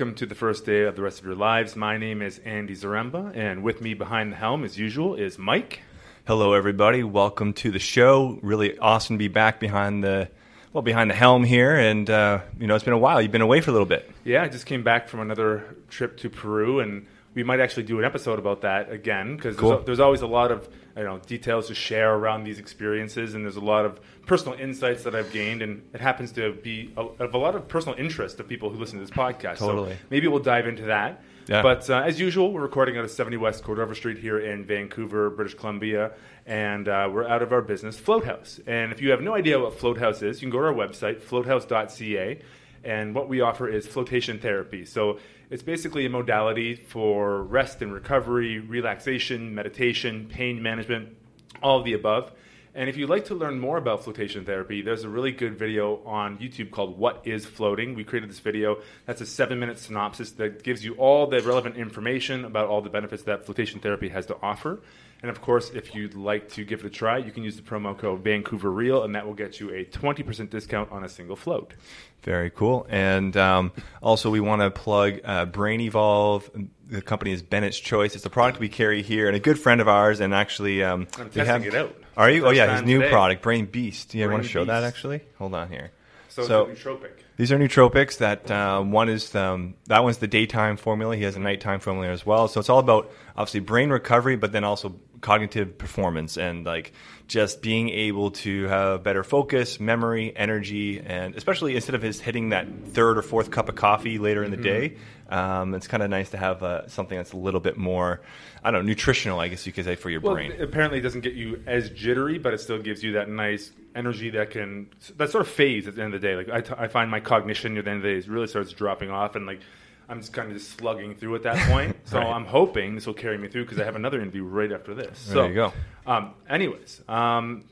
Welcome to the first day of the rest of your lives. My name is Andy Zaremba, and with me behind the helm, as usual, is Mike. Hello, everybody. Welcome to the show. Really awesome to be back behind the well behind the helm here, and uh, you know it's been a while. You've been away for a little bit. Yeah, I just came back from another trip to Peru, and we might actually do an episode about that again because Cool. there's, there's always a lot of you know details to share around these experiences, and there's a lot of personal insights that I've gained, and it happens to be a, of a lot of personal interest to people who listen to this podcast. Totally. So maybe we'll dive into that. Yeah. But uh, as usual, we're recording out of 70 West Cordova Street here in Vancouver, British Columbia, and uh, we're out of our business, Float House. And if you have no idea what Float House is, you can go to our website, floathouse.ca, and what we offer is flotation therapy. So it's basically a modality for rest and recovery, relaxation, meditation, pain management, all of the above. And if you'd like to learn more about flotation therapy, there's a really good video on YouTube called What is Floating? We created this video that's a seven minute synopsis that gives you all the relevant information about all the benefits that flotation therapy has to offer. And of course, if you'd like to give it a try, you can use the promo code Vancouver Real, and that will get you a 20% discount on a single float. Very cool. And um, also, we want to plug uh, Brain Evolve. The company is Bennett's Choice. It's a product we carry here, and a good friend of ours. And actually, um, I'm testing have, it out. Are you? Oh yeah, his new today. product, Brain Beast. Do you want to Brain show that actually? Hold on here. So, So- nootropic. These are nootropics. That um, one is um, that one's the daytime formula. He has a nighttime formula as well. So it's all about obviously brain recovery, but then also cognitive performance and like just being able to have better focus, memory, energy, and especially instead of just hitting that third or fourth cup of coffee later in the day, um, it's kind of nice to have uh, something that's a little bit more, I don't know, nutritional, I guess you could say, for your Well, brain. apparently it doesn't get you as jittery, but it still gives you that nice energy that can that sort of fades at the end of the day. Like I, t- I find my cognition at the end of the day really starts dropping off, and like I'm just kind of just slugging through at that point. so Right. I'm hoping this will carry me through because I have another interview right after this. There so, you go. Um, anyways, um,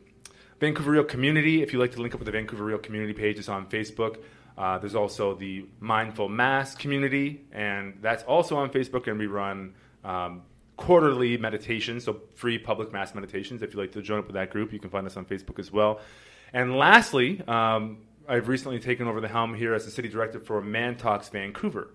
Vancouver Real Community. If you'd like to link up with the Vancouver Real Community page, it's on Facebook. Uh, there's also the Mindful Mass community, and that's also on Facebook. And we run um, quarterly meditations, so free public mass meditations. If you'd like to join up with that group, you can find us on Facebook as well. And lastly, um, I've recently taken over the helm here as the city director for Man Talks Vancouver.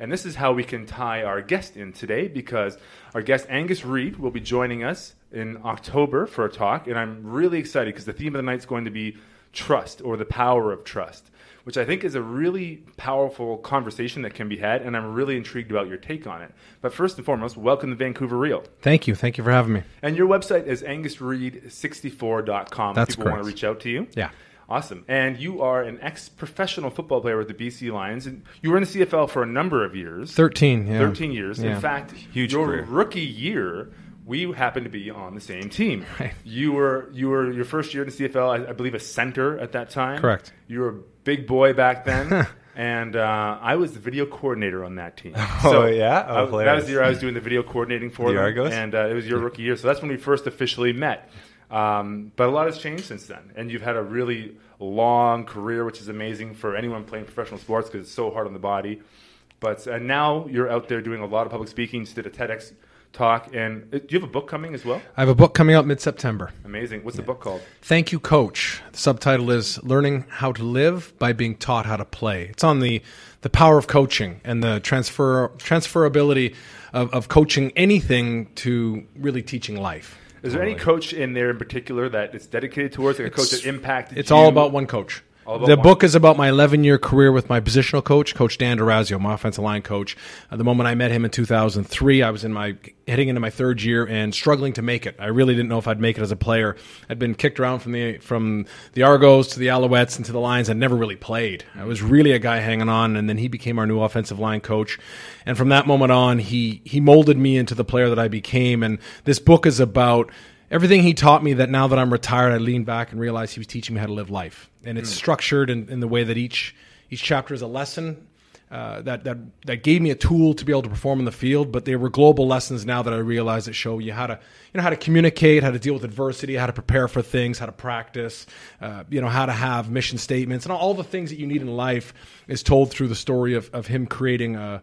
And this is how we can tie our guest in today because our guest Angus Reid will be joining us in October for a talk. And I'm really excited because the theme of the night is going to be trust or the power of trust, which I think is a really powerful conversation that can be had. And I'm really intrigued about your take on it. But first and foremost, welcome to Vancouver Real. Thank you. Thank you for having me. And your website is angusreid64.com. That's if people want to reach out to you. Yeah. Awesome. And you are an ex professional football player with the BC Lions. And you were in the CFL for a number of years 13, yeah. 13 years. Yeah. In fact, Huge your career. rookie year, we happened to be on the same team. Right. You were you were your first year in the CFL, I, I believe, a center at that time. Correct. You were a big boy back then. And uh, I was the video coordinator on that team. Oh, yeah? Oh, I- that was the year I was doing the video coordinating for The them, Argos? and uh, it was your rookie year. So that's when we first officially met. Um, but a lot has changed since then, and you've had a really long career, which is amazing for anyone playing professional sports because it's so hard on the body. But uh, now you're out there doing a lot of public speaking. You just did a TEDx talk, and uh, do you have a book coming as well? I have a book coming out mid September. Amazing. What's the book called? Thank You Coach. The subtitle is Learning How to Live by Being Taught How to Play. It's on the, the power of coaching and the transfer transferability of, of coaching anything to really teaching life. Is there any coach in there in particular that it's dedicated towards, like a coach that impacted? It's you? all about one coach. The one. book is about my 11 year career with my positional coach, Coach Dan Dorazio, my offensive line coach. Uh, the moment I met him in 2003, I was in my heading into my third year and struggling to make it. I really didn't know if I'd make it as a player. I'd been kicked around from the from the Argos to the Alouettes and to the Lions. I'd never really played. I was really a guy hanging on, and then he became our new offensive line coach. And from that moment on, he he molded me into the player that I became. And this book is about everything he taught me that now that I'm retired, I lean back and realize he was teaching me how to live life. And it's structured in, in the way that each each chapter is a lesson uh, that that that gave me a tool to be able to perform in the field. But they were global lessons now that I realize that show you how to you know how to communicate, how to deal with adversity, how to prepare for things, how to practice, uh, you know how to have mission statements, and all the things that you need in life is told through the story of of him creating uh,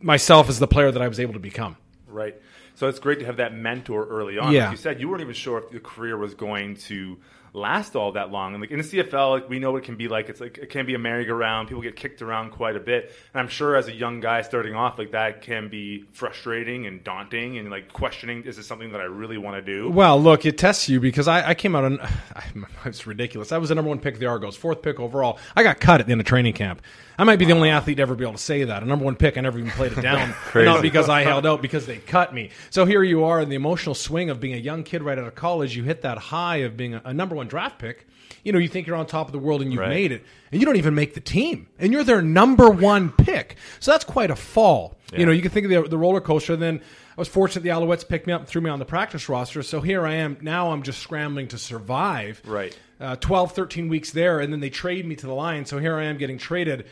myself as the player that I was able to become. Right. So it's great to have that mentor early on. Yeah. Like you said, you weren't even sure if your career was going to last all that long. And like in the CFL, like we know what it can be like. It's like it can be a merry-go-round. People get kicked around quite a bit. And I'm sure as a young guy starting off, like that can be frustrating and daunting and like questioning: Is this something that I really want to do? Well, look, it tests you because I, I came out on it's ridiculous. I was the number one pick of the Argos, fourth pick overall. I got cut at the end of training camp. I might be the only athlete to ever be able to say that. A number one pick, I never even played it down. not because I held out, because they cut me. So here you are in the emotional swing of being a young kid right out of college. You hit that high of being a, a number one draft pick. You know, you think you're on top of the world and you've Right. made it, and you don't even make the team, and you're their number one pick. So that's quite a fall. You know, you can think of the, the roller coaster. Then I was fortunate the Alouettes picked me up and threw me on the practice roster. So here I am. Now I'm just scrambling to survive Right. uh, 12, 13 weeks there, and then they trade me to the Lions. So here I am getting traded,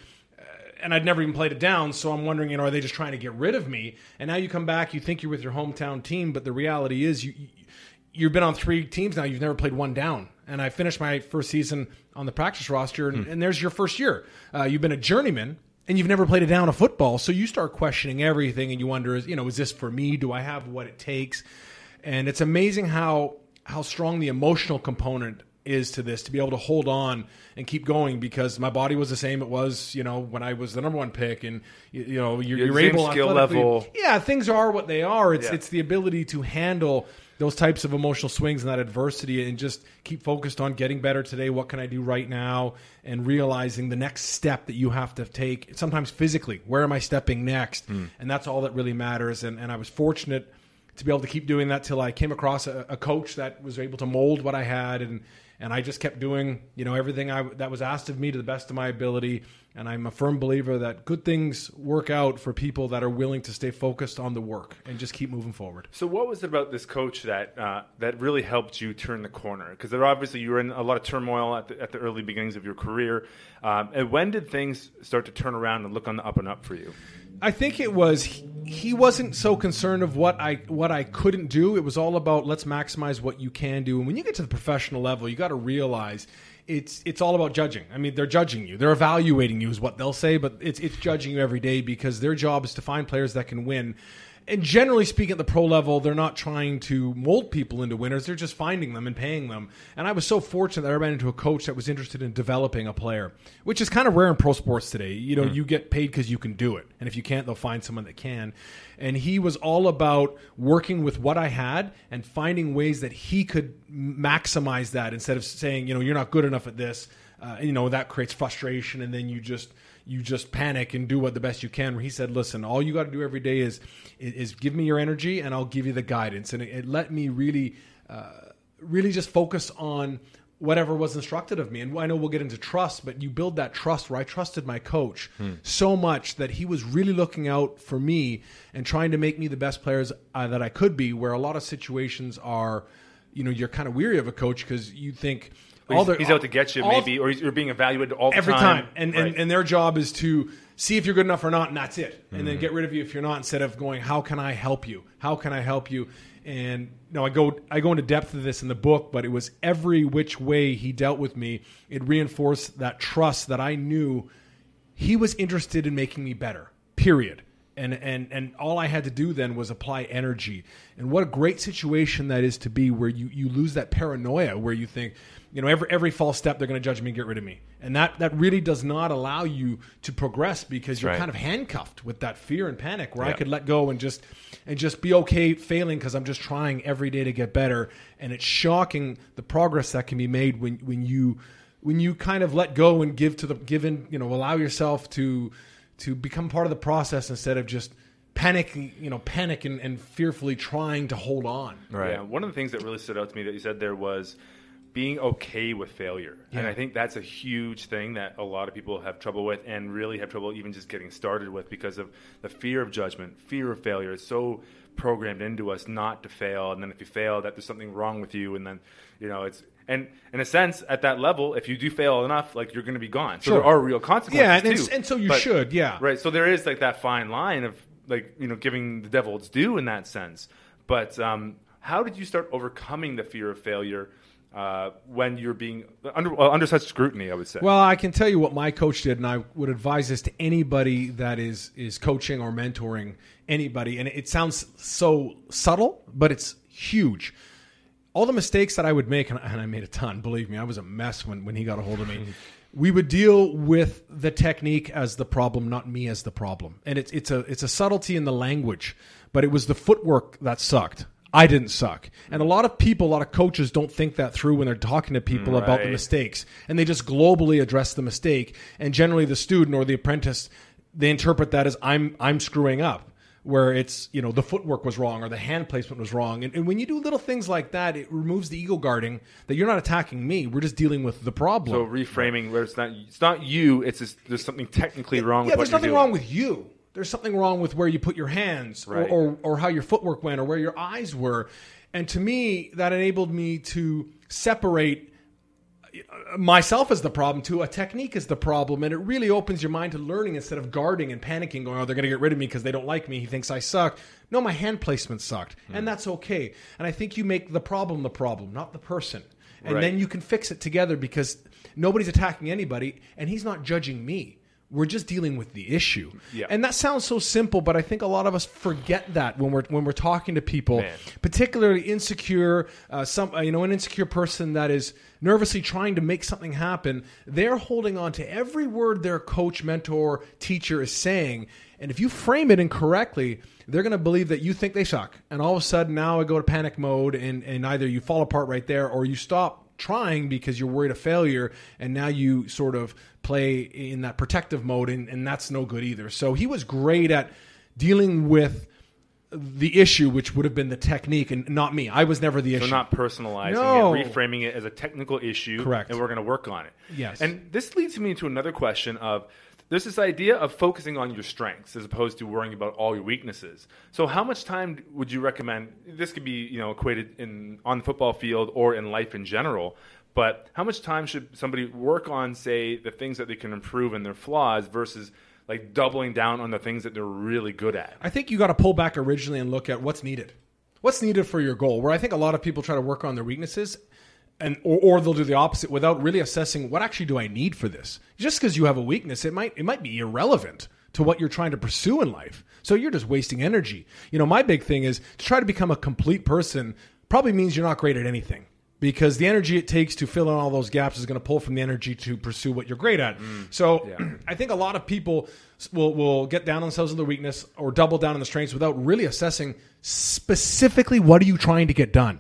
and I'd never even played it down. So I'm wondering, you know, are they just trying to get rid of me? And now you come back, you think you're with your hometown team, but the reality is you, you you've been on three teams now. You've never played one down. And I finished my first season on the practice roster, and, and there's your first year. Uh, you've been a journeyman. And you've never played a down of football, so you start questioning everything, and you wonder, is you know, is this for me? Do I have what it takes? And it's amazing how how strong the emotional component is to this to be able to hold on and keep going because my body was the same it was you know when I was the number one pick and you, you know you're, Your you're able skill level. yeah things are what they are it's Yeah. it's the ability to handle those types of emotional swings and that adversity and just keep focused on getting better today what can I do right now and realizing the next step that you have to take sometimes physically where am I stepping next Hmm. and that's all that really matters and and I was fortunate to be able to keep doing that till I came across a, a coach that was able to mold what I had and and I just kept doing you know everything I that was asked of me to the best of my ability and I'm a firm believer that good things work out for people that are willing to stay focused on the work and just keep moving forward. So, what was it about this coach that uh, that really helped you turn the corner? Because there obviously you were in a lot of turmoil at the, at the early beginnings of your career. Um, and when did things start to turn around and look on the up and up for you? I think it was he, wasn't so concerned of what I what I couldn't do. It was all about let's maximize what you can do. And when you get to the professional level, you got to realize it's it's all about judging. I mean, they're judging you. They're evaluating you is what they'll say, but it's it's judging you every day because their job is to find players that can win. And generally speaking, at the pro level, they're not trying to mold people into winners. They're just finding them and paying them. And I was so fortunate that I ran into a coach that was interested in developing a player, which is kind of rare in pro sports today. You know, you get paid because you can do it. And if you can't, they'll find someone that can. And he was all about working with what I had and finding ways that he could maximize that instead of saying, you know, you're not good enough at this. Uh, you know, that creates frustration. And then you just you just panic and do what the best you can. Where he said, "Listen, all you got to do every day is, is is give me your energy, and I'll give you the guidance." And it, it let me really, uh, really just focus on whatever was instructed of me. And I know we'll get into trust, but you build that trust where I trusted my coach so much that he was really looking out for me and trying to make me the best players uh, that I could be. Where a lot of situations are, you know, you're kind of weary of a coach because you think. He's, their- he's out to get you, maybe, or you're being evaluated all the every time. time, and, Right. and and their job is to see if you're good enough or not, and that's it. And Mm-hmm. then get rid of you if you're not, instead of going, how can I help you? How can I help you? And no, I go I go into depth of this in the book, but it was every which way he dealt with me. It reinforced that trust that I knew he was interested in making me better. Period. And and and all I had to do then was apply energy. And what a great situation that is to be where you you lose that paranoia where you think, you know, every every false step they're going to judge me and get rid of me. And that that really does not allow you to progress because you're right. kind of handcuffed with that fear and panic where I could let go and just and just be okay failing because I'm just trying every day to get better. And it's shocking the progress that can be made when when you when you kind of let go and give to the given you know allow yourself to to become part of the process instead of just panic you know panic and, and fearfully trying to hold on Right. Yeah, one of the things that really stood out to me that you said there was being okay with failure. And I think that's a huge thing that a lot of people have trouble with and really have trouble even just getting started with because of the fear of judgment, fear of failure. It's so programmed into us not to fail. And then if you fail, that there's something wrong with you. And then, you know, it's, and in a sense, at that level, if you do fail enough, like you're going to be gone. So Sure. there are real consequences yeah and, too. and so you But- should yeah Right. So there is like that fine line of like you know giving the devil its due in that sense. But um, how did you start overcoming the fear of failure uh, when you're being under well, under such scrutiny? I would say. Well, I can tell you what my coach did, and I would advise this to anybody that is is coaching or mentoring anybody. And it sounds so subtle, but it's huge. All the mistakes that I would make, and I, and I made a ton. Believe me, I was a mess when when he got a hold of me. we would deal with the technique as the problem, not me as the problem. And it's it's a it's a subtlety in the language, but it was the footwork that sucked. I didn't suck. And a lot of people, a lot of coaches don't think that through when they're talking to people about the mistakes. And they just globally address the mistake. And generally the student or the apprentice, they interpret that as I'm I'm screwing up. Where it's, you know, the footwork was wrong or the hand placement was wrong. And, and when you do little things like that, it removes the ego guarding that you're not attacking me. We're just dealing with the problem. So reframing where it's not it's not you. It's just there's something technically wrong. yeah, there's nothing doing. wrong with you. There's something wrong with where you put your hands Right. or, or, or how your footwork went or where your eyes were. And to me, that enabled me to separate myself is the problem too. a technique is the problem. And it really opens your mind to learning instead of guarding and panicking, going, oh, they're going to get rid of me because they don't like me. He thinks I suck. No, my hand placement sucked. Hmm. And that's okay. And I think you make the problem the problem, not the person. And Right. then you can fix it together because nobody's attacking anybody and he's not judging me. We're just dealing with the issue. Yeah. And that sounds so simple, but I think a lot of us forget that when we're when we're talking to people, Man. particularly insecure, uh, some uh, you know, an insecure person that is nervously trying to make something happen. They're holding on to every word their coach, mentor, teacher is saying, and if you frame it incorrectly, they're going to believe that you think they suck. And all of a sudden, now I go to panic mode, and and either you fall apart right there, or you stop trying because you're worried of failure and now you sort of play in that protective mode and, and that's no good either so he was great at dealing with the issue which would have been the technique and not me i was never the issue. So not personalizing No. it, reframing it as a technical issue. Correct. And we're going to work on it. Yes. And this leads me to another question of there's this idea of focusing on your strengths as opposed to worrying about all your weaknesses. So how much time would you recommend? This could be you know equated in on the football field or in life in general. But how much time should somebody work on, say, the things that they can improve and their flaws versus like doubling down on the things that they're really good at? I think you got to pull back originally and look at what's needed. What's needed for your goal? Where I think a lot of people try to work on their weaknesses, and or, or they'll do the opposite without really assessing what actually do I need for this. Just because you have a weakness, it might it might be irrelevant to what you're trying to pursue in life. So you're just wasting energy. You know, my big thing is to try to become a complete person. Probably means you're not great at anything because the energy it takes to fill in all those gaps is going to pull from the energy to pursue what you're great at. Mm. So I think a lot of people will will get down on themselves on their weakness or double down on the strengths without really assessing specifically what are you trying to get done.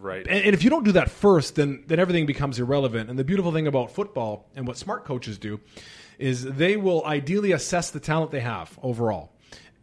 Right. And, and if you don't do that first, then then everything becomes irrelevant. And the beautiful thing about football and what smart coaches do is they will ideally assess the talent they have overall.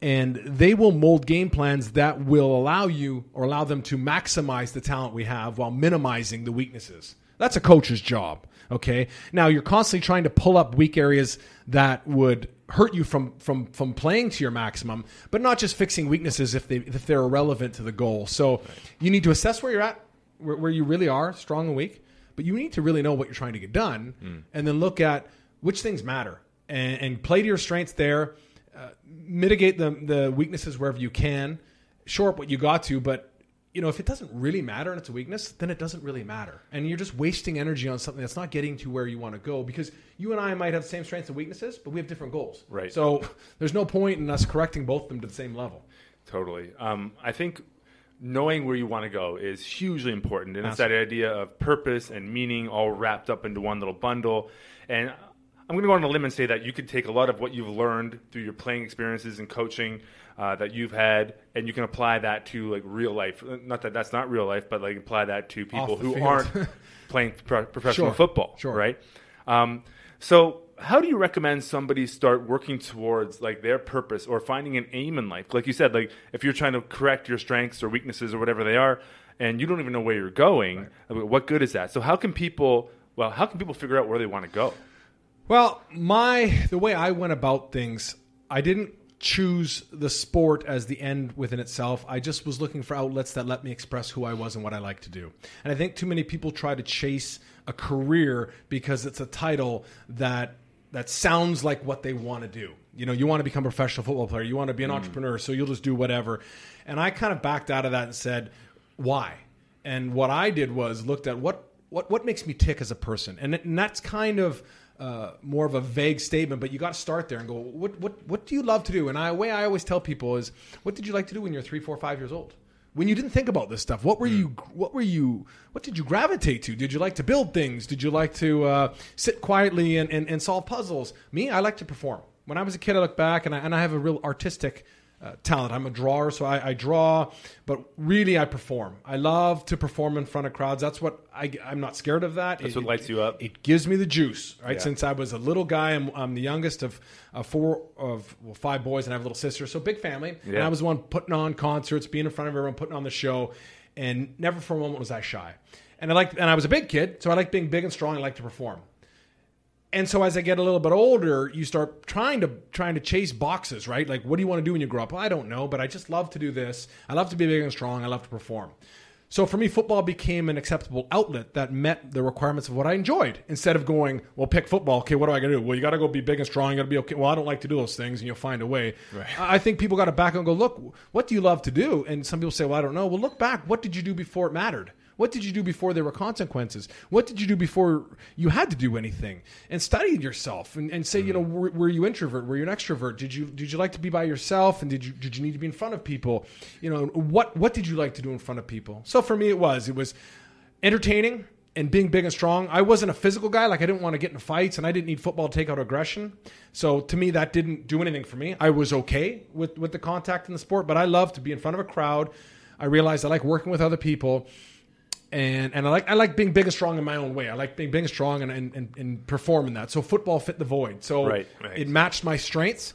And they will mold game plans that will allow you or allow them to maximize the talent we have while minimizing the weaknesses. That's a coach's job. Okay. Now you're constantly trying to pull up weak areas that would hurt you from from from playing to your maximum, but not just fixing weaknesses if they if they're irrelevant to the goal. So you need to assess where you're at, where, where you really are, strong and weak. But you need to really know what you're trying to get done, hmm. and then look at which things matter and, and play to your strengths there. Uh, mitigate the the weaknesses wherever you can. Shore up what you got to, but you know if it doesn't really matter and it's a weakness, then it doesn't really matter, and you're just wasting energy on something that's not getting to where you want to go. Because you and I might have the same strengths and weaknesses, but we have different goals. Right. So there's no point in us correcting both of them to the same level. Totally. Um, I think knowing where you want to go is hugely important, and it's that idea of purpose and meaning all wrapped up into one little bundle. And I'm going to go on a limb and say that you could take a lot of what you've learned through your playing experiences and coaching uh, that you've had, and you can apply that to like real life. Not that that's not real life, but like apply that to people who field. aren't playing pro- professional Sure. football. Sure. Right. Um, so, how do you recommend somebody start working towards like their purpose or finding an aim in life? Like you said, like if you're trying to correct your strengths or weaknesses or whatever they are, and you don't even know where you're going, I mean, what good is that? So, how can people? Well, how can people figure out where they want to go? Well, my the way I went about things, I didn't choose the sport as the end within itself. I just was looking for outlets that let me express who I was and what I like to do. And I think too many people try to chase a career because it's a title that that sounds like what they want to do. You know, you want to become a professional football player, you want to be an mm. entrepreneur, so you'll just do whatever. And I kind of backed out of that and said, why? And what I did was looked at what what what makes me tick as a person, and, it- and that's kind of uh, more of a vague statement. But you got to start there and go, what what what do you love to do? And I way I always tell people is, what did you like to do when you're three, four, five years old? when you didn't think about this stuff? What were you? What were you? What did you gravitate to? Did you like to build things? Did you like to uh, sit quietly and, and, and solve puzzles? Me, I like to perform. When I was a kid, I look back and I, and I have a real artistic uh, talent. I'm a drawer, so I, I, draw, but really I perform. I love to perform in front of crowds. That's what I, am not scared of that. That's it, what lights you up. It gives me the juice, right? Yeah. Since I was a little guy, I'm, I'm the youngest of uh, four of well, five boys, and I have a little sister, so big family. Yeah. And I was the one putting on concerts, being in front of everyone, putting on the show, and never for a moment was I shy. And I liked, and I was a big kid, so I like being big and strong. I like to perform and so as I get a little bit older, you start trying to trying to chase boxes, right? Like, what do you want to do when you grow up? Well, I don't know, but I just love to do this. I love to be big and strong. I love to perform. So for me, football became an acceptable outlet that met the requirements of what I enjoyed. Instead of going, well, pick football. Okay, what do I got to do? Well, you got to go be big and strong. You got to be okay. Well, I don't like to do those things, and you'll find a way. Right. I think people got to back and go, look, what do you love to do? And some people say, well, I don't know. Well, look back. What did you do before it mattered? What did you do before there were consequences? What did you do before you had to do anything? And study yourself and, and say, you know, mm-hmm. were, were, you introvert? Were you an extrovert? Did you did you like to be by yourself? And did you did you need to be in front of people? You know, what what did you like to do in front of people? So for me, it was it was entertaining and being big and strong. I wasn't a physical guy; like I didn't want to get into fights, and I didn't need football to take out aggression. So to me, that didn't do anything for me. I was okay with with the contact in the sport, but I love to be in front of a crowd. I realized I like working with other people and and I like I like being big and strong in my own way. I like being big and strong and and, and, and performing that. So football fit the void. So Right, right. it matched my strengths.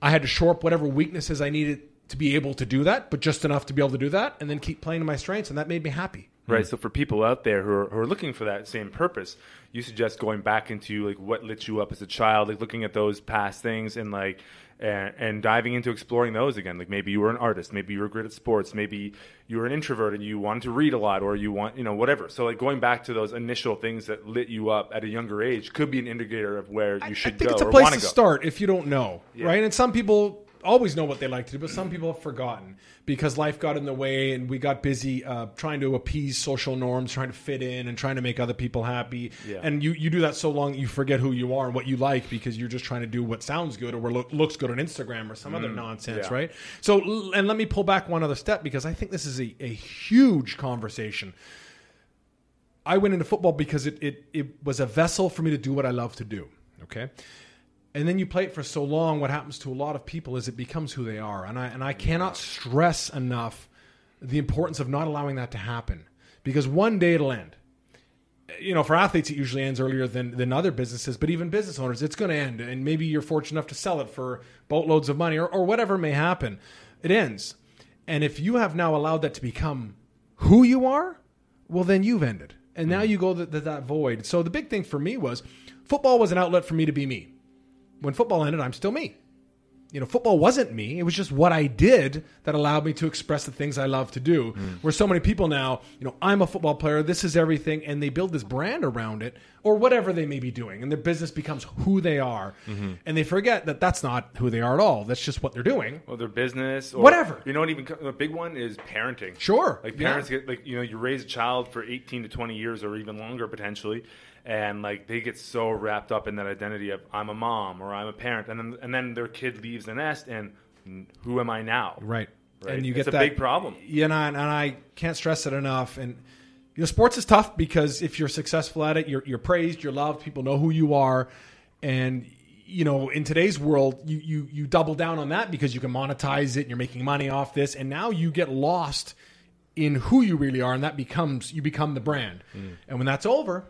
I had to shore up whatever weaknesses I needed to be able to do that, but just enough to be able to do that, and then keep playing to my strengths, and that made me happy. Right. So for people out there who are, who are looking for that same purpose, you suggest going back into like what lit you up as a child, like looking at those past things and like and, and diving into exploring those again. Like maybe you were an artist, maybe you were great at sports, maybe you were an introvert and you wanted to read a lot, or you want you know whatever. So like going back to those initial things that lit you up at a younger age could be an indicator of where you should I think go it's a place to go. start if you don't know, Yeah. right? And some people always know what they like to do, but some people have forgotten because life got in the way and we got busy uh, trying to appease social norms, trying to fit in, and trying to make other people happy. Yeah. And you, you do that so long you forget who you are and what you like because you're just trying to do what sounds good or what look, looks good on Instagram or some other nonsense, Mm, yeah. right? So, and let me pull back one other step because I think this is a, a huge conversation. I went into football because it, it, it was a vessel for me to do what I love to do. Okay. And then you play it for so long, what happens to a lot of people is it becomes who they are. And I, and I cannot stress enough the importance of not allowing that to happen because one day it'll end. You know, for athletes, it usually ends earlier than, than other businesses, but even business owners, it's going to end. And maybe you're fortunate enough to sell it for boatloads of money or, or whatever may happen. It ends. And if you have now allowed that to become who you are, well, then you've ended. And now mm-hmm. you go to, to that void. So the big thing for me was football was an outlet for me to be me. When football ended, I'm still me. You know, football wasn't me. It was just what I did that allowed me to express the things I love to do. Hmm. Where so many people now, you know, I'm a football player, this is everything, and they build this brand around it or whatever they may be doing. And their business becomes who they are. Mm-hmm. And they forget that that's not who they are at all. That's just what they're doing. or their business, or Whatever. You know what? Even a big one is parenting. Sure. Like Yeah. parents get like you know you raise a child for eighteen to twenty years or even longer potentially, and like they get so wrapped up in that identity of I'm a mom or I'm a parent, and then and then their kid leaves the nest and "Mm, who am I now? Right. Right. And you It's get a that big problem. You know, and, and I can't stress it enough. And you know, sports is tough because if you're successful at it, you're you're praised, you're loved, people know who you are, and you know, in today's world, you you you double down on that because you can monetize it and you're making money off this, and now you get lost in who you really are, and that becomes you become the brand. Hmm. And when that's over,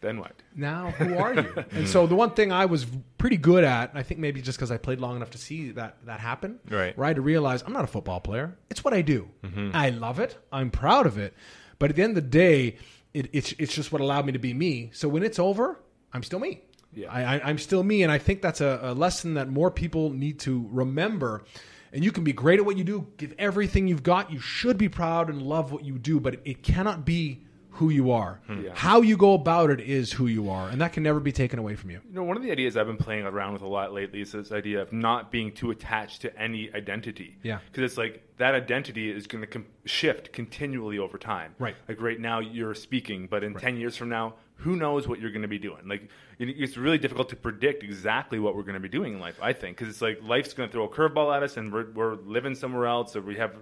Then what? now who are you? and so the one thing I was pretty good at, I think maybe just because I played long enough to see that that happen, Right. Right, to realize I'm not a football player. It's what I do. Mm-hmm. I love it. I'm proud of it. But at the end of the day, it, it's it's just what allowed me to be me. So when it's over, I'm still me. Yeah. I, I, I'm still me, and I think that's a, a lesson that more people need to remember. And you can be great at what you do, give everything you've got. You should be proud and love what you do, but it cannot be who you are. Hmm. Yeah. How you go about it is who you are, and that can never be taken away from you. You know, one of the ideas I've been playing around with a lot lately is this idea of not being too attached to any identity. Yeah. Because it's like that identity is going to com- shift continually over time. Right. Like right now you're speaking, but in 10 years from now, who knows what you're going to be doing? Like, it's really difficult to predict exactly what we're going to be doing in life, I think. Because it's like life's going to throw a curveball at us and we're, we're living somewhere else or we have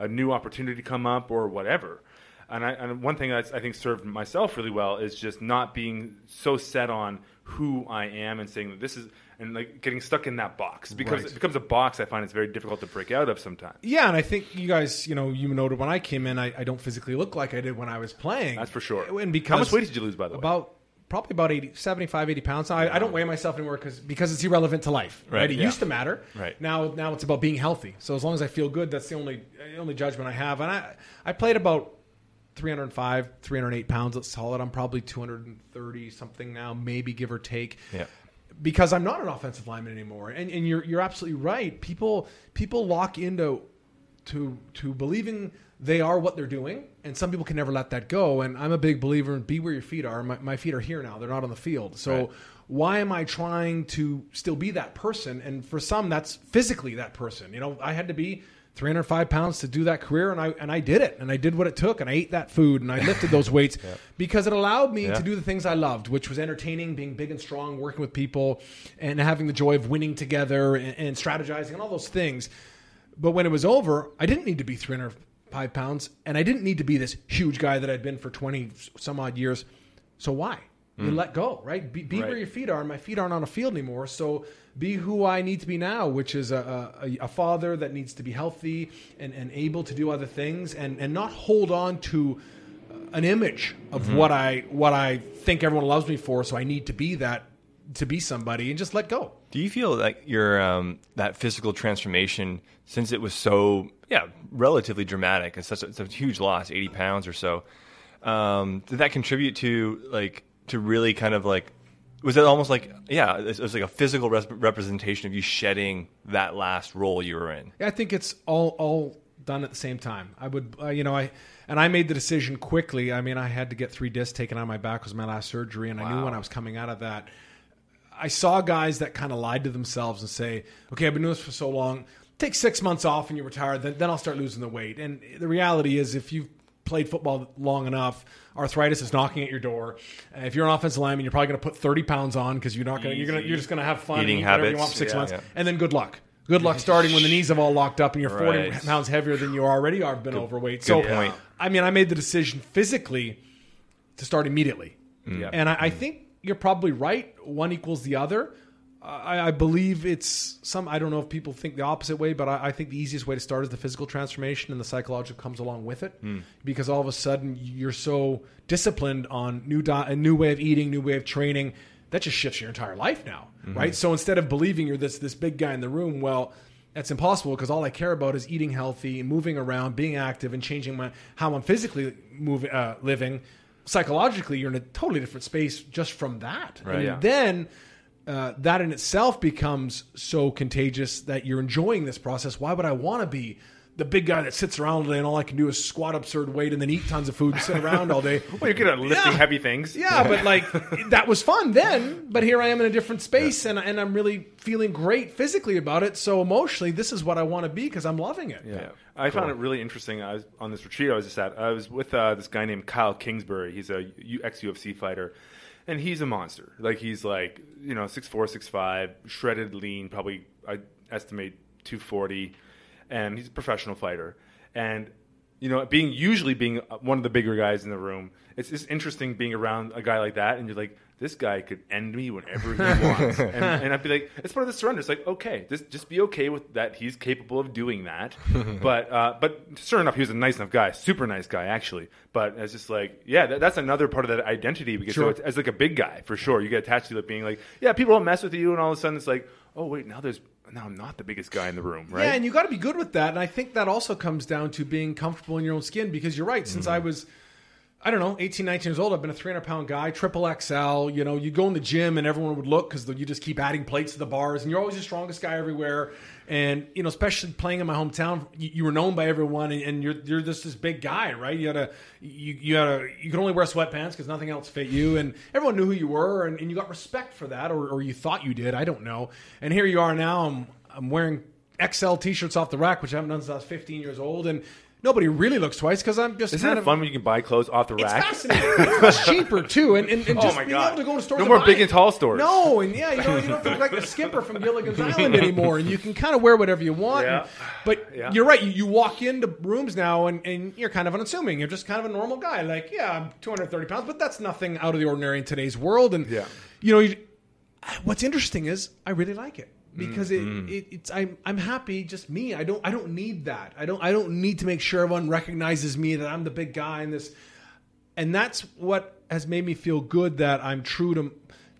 a new opportunity come up or whatever. And, I, and one thing that's I think served myself really well is just not being so set on who I am and saying that this is and like getting stuck in that box because Right. it becomes a box I find it's very difficult to break out of sometimes. Yeah, and I think you guys, you know, you noted when I came in, I, I don't physically look like I did when I was playing. That's for sure. And because How much weight did you lose, by the way? About probably about 80, 75, 80 pounds. I, I don't weigh myself anymore because because it's irrelevant to life. Right. Right, It yeah. used to matter. Right. Now now it's about being healthy. So as long as I feel good, that's the only the only judgment I have. And I I played about 305, 308 pounds. Let's. I'm probably 230 something now, maybe give or take Yeah. because I'm not an offensive lineman anymore. And, and you're you're absolutely right. People people lock into to to believing they are what they're doing, and some people can never let that go. And I'm a big believer in be where your feet are. My, my feet are here now; they're not on the field. So Right. why am I trying to still be that person? And for some, that's physically that person. You know, I had to be. 305 pounds to do that career, and I and I did it, and I did what it took, and I ate that food, and I lifted those weights because it allowed me Yeah. to do the things I loved, which was entertaining, being big and strong, working with people, and having the joy of winning together and, and strategizing and all those things. But when it was over, I didn't need to be 305 pounds, and I didn't need to be this huge guy that I'd been for 20 some odd years. So why? You let go, right? Be, be where your feet are. and My feet aren't on a field anymore. So be who I need to be now, which is a, a, a father that needs to be healthy and, and able to do other things and, and not hold on to an image of what I what I think everyone loves me for. So I need to be that to be somebody and just let go. Do you feel like your um, that physical transformation, since it was so yeah relatively dramatic, it's such a, it's a huge loss, eighty pounds or so, um, did that contribute to like to really kind of like was it almost like yeah it was like a physical res- representation of you shedding that last role you were in? I think it's all all done at the same time. I would, uh, you know, I and I made the decision quickly. I mean, I had to get three discs taken out of my back was my last surgery, and I knew when I was coming out of that. I saw guys that kind of lied to themselves and say, "Okay, I've been doing this for so long. Take six months off and you retire. Then, then I'll start losing the weight." And the reality is, if you've played football long enough, arthritis is knocking at your door. Uh, if you're an offensive lineman, you're probably going to put 30 pounds on because you're not going. to You're going. You're just going to have fun, Eating and eat whatever you habits, want for six yeah. months, Yeah. and then good luck. Good luck starting when the knees have all locked up and you're 40 Right. pounds heavier than you already are been overweight. So, point. I mean, I made the decision physically to start immediately. Yeah. And I, I think you're probably right. One equals the other. I, I believe it's some. I don't know if people think the opposite way, but I, I think the easiest way to start is the physical transformation, and the psychological comes along with it. Because all of a sudden you're so disciplined on new di- a new way of eating, new way of training. That just shifts your entire life now, right? So instead of believing you're this this big guy in the room, well, that's impossible because all I care about is eating healthy, moving around, being active, and changing my how I'm physically moving, uh, living. Psychologically, you're in a totally different space just from that. Right. And Yeah. then uh, that in itself becomes so contagious that you're enjoying this process. Why would I want to be the big guy that sits around all day and all I can do is squat absurd weight and then eat tons of food and sit around all day? Well, you're good at lifting Yeah. heavy things. Yeah, but like that was fun then. But here I am in a different space, and and I'm really feeling great physically about it. So emotionally, this is what I want to be because I'm loving it. Yeah. I found it really interesting. I was on this retreat I was just at. I was with uh, this guy named Kyle Kingsbury. He's a ex UFC fighter, and he's a monster. Like he's like you know six four, six five, shredded, lean. Probably I estimate two forty, and he's a professional fighter. And you know, being usually being one of the bigger guys in the room, it's just interesting being around a guy like that, and you're like. This guy could end me whenever he wants, and, and I'd be like, "It's part of the surrender." It's like, okay, just just be okay with that. He's capable of doing that, but uh, but sure enough, he was a nice enough guy, super nice guy actually. But it's just like, yeah, that, that's another part of that identity because so Sure. it's, as like a big guy for sure, you get attached to it being like, yeah, people don't mess with you, and all of a sudden it's like, oh wait, now there's now I'm not the biggest guy in the room, right? Yeah, and you got to be good with that. And I think that also comes down to being comfortable in your own skin because you're right. Since I was, I don't know, 18, 19 years old, I've been a 300 pound guy, triple XL. You know, you go in the gym and everyone would look because you just keep adding plates to the bars and you're always the strongest guy everywhere. And, you know, especially playing in my hometown, you, you were known by everyone and, and you're, you're just this big guy, right? You had a, you, you had a, you could only wear sweatpants because nothing else fit you. And everyone knew who you were and, and you got respect for that or, or you thought you did. I don't know. And here you are now. I'm, I'm wearing XL t-shirts off the rack, which I haven't done since I was 15 years old, and nobody really looks twice because I'm just Isn't kind it of fun when you can buy clothes off the It's rack? fascinating. it's much cheaper too, and, and, and Oh just my being God. able to go to stores. No and more buy big it. and tall stores. No, and yeah, you know, you don't have to look like the skipper from Gilligan's Island anymore, and you can kind of wear whatever you want. Yeah. and- but Yeah. you're right. You, you walk into rooms now, and, and you're kind of unassuming. You're just kind of a normal guy. Like, yeah, I'm 230 pounds, but that's nothing out of the ordinary in today's world. And Yeah. you know, you, what's interesting is I really like it because Mm-hmm. it, it, it's I'm I'm happy just me. I don't I don't need that. I don't I don't need to make sure everyone recognizes me that I'm the big guy in this. And that's what has made me feel good that I'm true to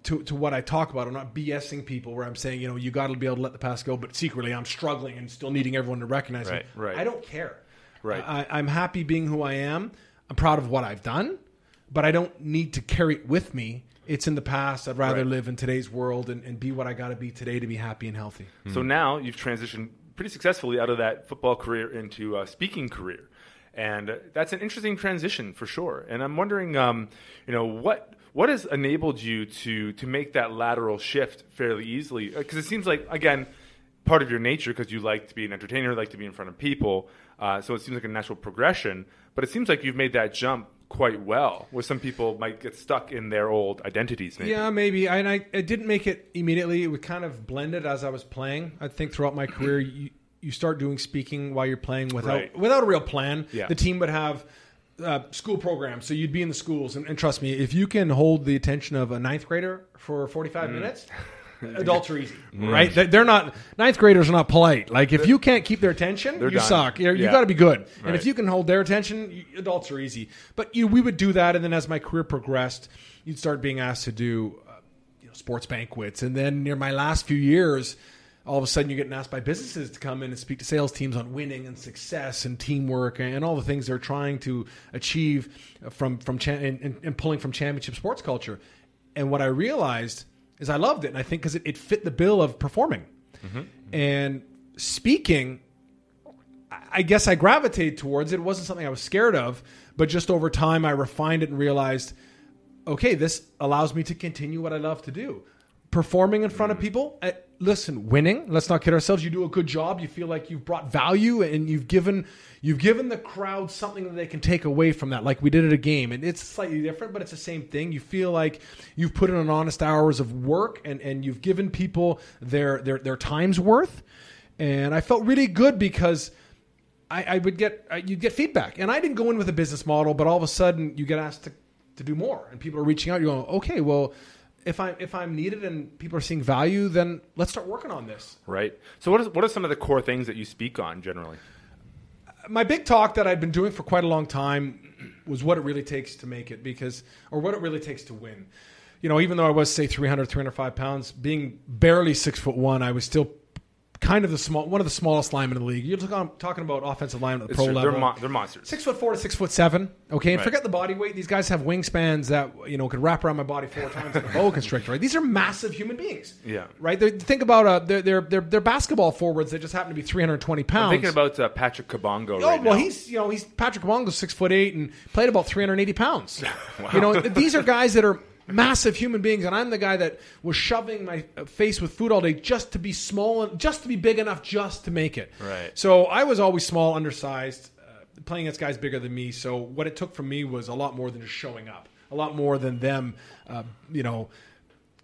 to, to what I talk about. I'm not BSing people where I'm saying, you know, you got to be able to let the past go, but secretly I'm struggling and still needing everyone to recognize Right, me. right. I don't care. Right. I, I'm happy being who I am. I'm proud of what I've done, but I don't need to carry it with me. It's in the past. I'd rather Right. live in today's world and, and be what I got to be today to be happy and healthy. So now you've transitioned pretty successfully out of that football career into a speaking career, and uh, that's an interesting transition for sure. And I'm wondering, um, you know, what what has enabled you to to make that lateral shift fairly easily? Because it seems like again, part of your nature because you like to be an entertainer, like to be in front of people. Uh, so it seems like a natural progression. But it seems like you've made that jump quite well. Where some people might get stuck in their old identities. Maybe. Yeah, maybe. I, and I, I didn't make it immediately. It was kind of blended as I was playing. I think throughout my career, you, you start doing speaking while you're playing without Right. without a real plan. Yeah. The team would have uh, school programs, so you'd be in the schools. And, and trust me, if you can hold the attention of a ninth grader for 45 Mm. minutes. Adults are easy, right? They- They're not ninth graders are not polite. Like if you can't keep their attention, They're you done. suck. You're, You Yeah. got to be good. And Right. if you can hold their attention, you, adults are easy. But you, we would do that, and then as my career progressed, you'd start being asked to do uh, you know, sports banquets, and then near my last few years, all of a sudden you're getting asked by businesses to come in and speak to sales teams on winning and success and teamwork and all the things they're trying to achieve from from cha- and, and, and pulling from championship sports culture. And what I realized is I loved it, and I think because it, it fit the bill of performing mm-hmm. and speaking. I- I guess I gravitated towards it. It wasn't something I was scared of, but just over time, I refined it and realized, okay, this allows me to continue what I love to do. Performing in front of mm-hmm. people. Listen, winning. Let's not kid ourselves. You do a good job. You feel like you've brought value and you've given you've given the crowd something that they can take away from that. Like we did at a game, and it's slightly different, but it's the same thing. You feel like you've put in an honest hours of work and and you've given people their their their time's worth. And I felt really good because I, I would get you'd get feedback, and I didn't go in with a business model, but all of a sudden you get asked to, to do more, and people are reaching out. You're going, okay, well, if I if I'm needed and people are seeing value, then let's start working on this. Right. So what is what are some of the core things that you speak on generally? My big talk that I'd been doing for quite a long time was what it really takes to make it, because or what it really takes to win. You know, even though I was say 300, 305 pounds, being barely six foot one, I was still kind of the small one of the smallest linemen in the league. You're talking, talking about offensive linemen at the It's pro true. level. They're, mon- they're monsters. Six foot four to six foot seven. Okay, and Right. forget the body weight. These guys have wingspans that you know could wrap around my body four times like a boa constrictor. Right? These are massive human beings. Yeah. Right. They're, think about uh, they're, they're they're they're basketball forwards that just happen to be three hundred twenty pounds. I'm thinking about uh, Patrick Kabongo Oh right well, now. he's you know he's Patrick Wongo's six foot eight and played about three hundred eighty pounds. You know these are guys that are massive human beings, and I'm the guy that was shoving my face with food all day just to be small and just to be big enough just to make it. Right. So I was always small, undersized, uh, playing against guys bigger than me. So what it took from me was a lot more than just showing up, a lot more than them, uh, you know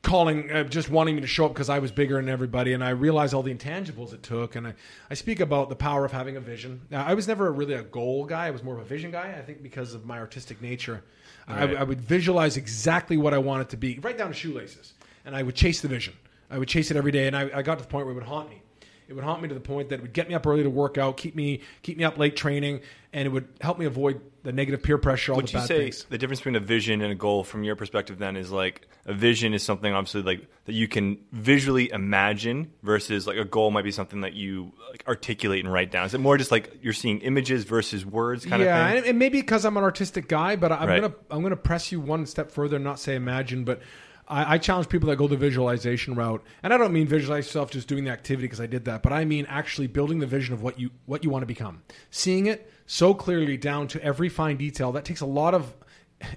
calling uh, just wanting me to show up because I was bigger than everybody and I realized all the intangibles it took and I, I speak about the power of having a vision now I was never really a goal guy I was more of a vision guy I think because of my artistic nature Right. I would visualize exactly what I wanted to be right down to shoelaces. And I would chase the vision. I would chase it every day. And I, I got to the point where it would haunt me it would haunt me to the point that it would get me up early to work out keep me keep me up late training and it would help me avoid the negative peer pressure all Would the you bad say things the difference between a vision and a goal, from your perspective, then, is like a vision is something obviously like that you can visually imagine, versus like a goal might be something that you like articulate and write down. Is it more just like you're seeing images versus words kind yeah, of thing? and, and maybe because I'm an artistic guy, but I'm Right. gonna I'm gonna press you one step further and not say imagine, but I, I challenge people that go the visualization route, and I don't mean visualize yourself just doing the activity because I did that, but I mean actually building the vision of what you what you want to become, seeing it so clearly down to every fine detail. That takes a lot of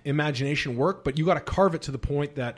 imagination work, but you got to carve it to the point that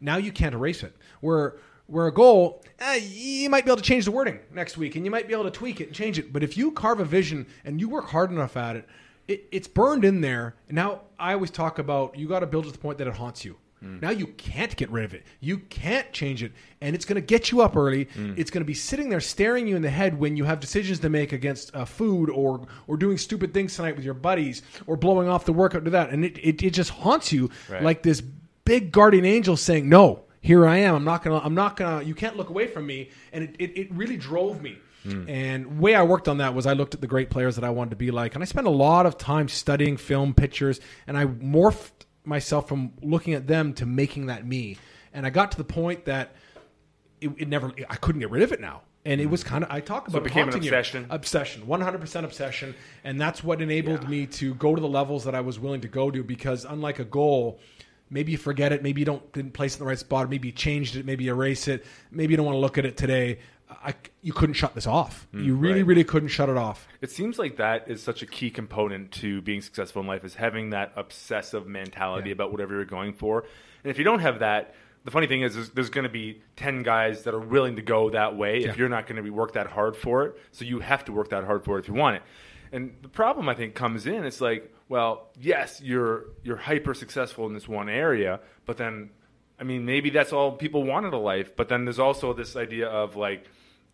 now you can't erase it. Where Where a goal, eh, you might be able to change the wording next week, and you might be able to tweak it and change it. But if you carve a vision and you work hard enough at it, it it's burned in there. And now I always talk about you got to build to the point that it haunts you. Mm. Now you can't get rid of it. You can't change it, and it's going to get you up early. Mm. It's going to be sitting there staring you in the head when you have decisions to make against uh, food or or doing stupid things tonight with your buddies or blowing off the workout to that, and it it, it just haunts you Right. like this big guardian angel saying, "No, here I am. I'm not gonna. I'm not gonna. You can't look away from me." And it it, it really drove me. Mm. And way I worked on that was I looked at the great players that I wanted to be like, and I spent a lot of time studying film pictures, and I morphed myself from looking at them to making that me. And I got to the point that it, it never. I couldn't get rid of it now. And it was mm. kind of I talk about it became an haunting you. obsession? obsession, one hundred percent obsession, and that's what enabled me to go to the levels that I was willing to go to. Because unlike a goal, maybe you forget it, maybe you don't didn't place it in the right spot, maybe you changed it, maybe you erase it, maybe you don't want to look at it today. I, you couldn't shut this off. Hmm, you really, right. really couldn't shut it off. It seems like that is such a key component to being successful in life is having that obsessive mentality Yeah. about whatever you're going for. And if you don't have that, the funny thing is, is there's going to be 10 guys that are willing to go that way Yeah. if you're not going to be work that hard for it. So you have to work that hard for it if you want it. And the problem I think comes in it's like, well, yes, you're you're hyper successful in this one area, but then I mean, maybe that's all people want in a life, but then there's also this idea of like,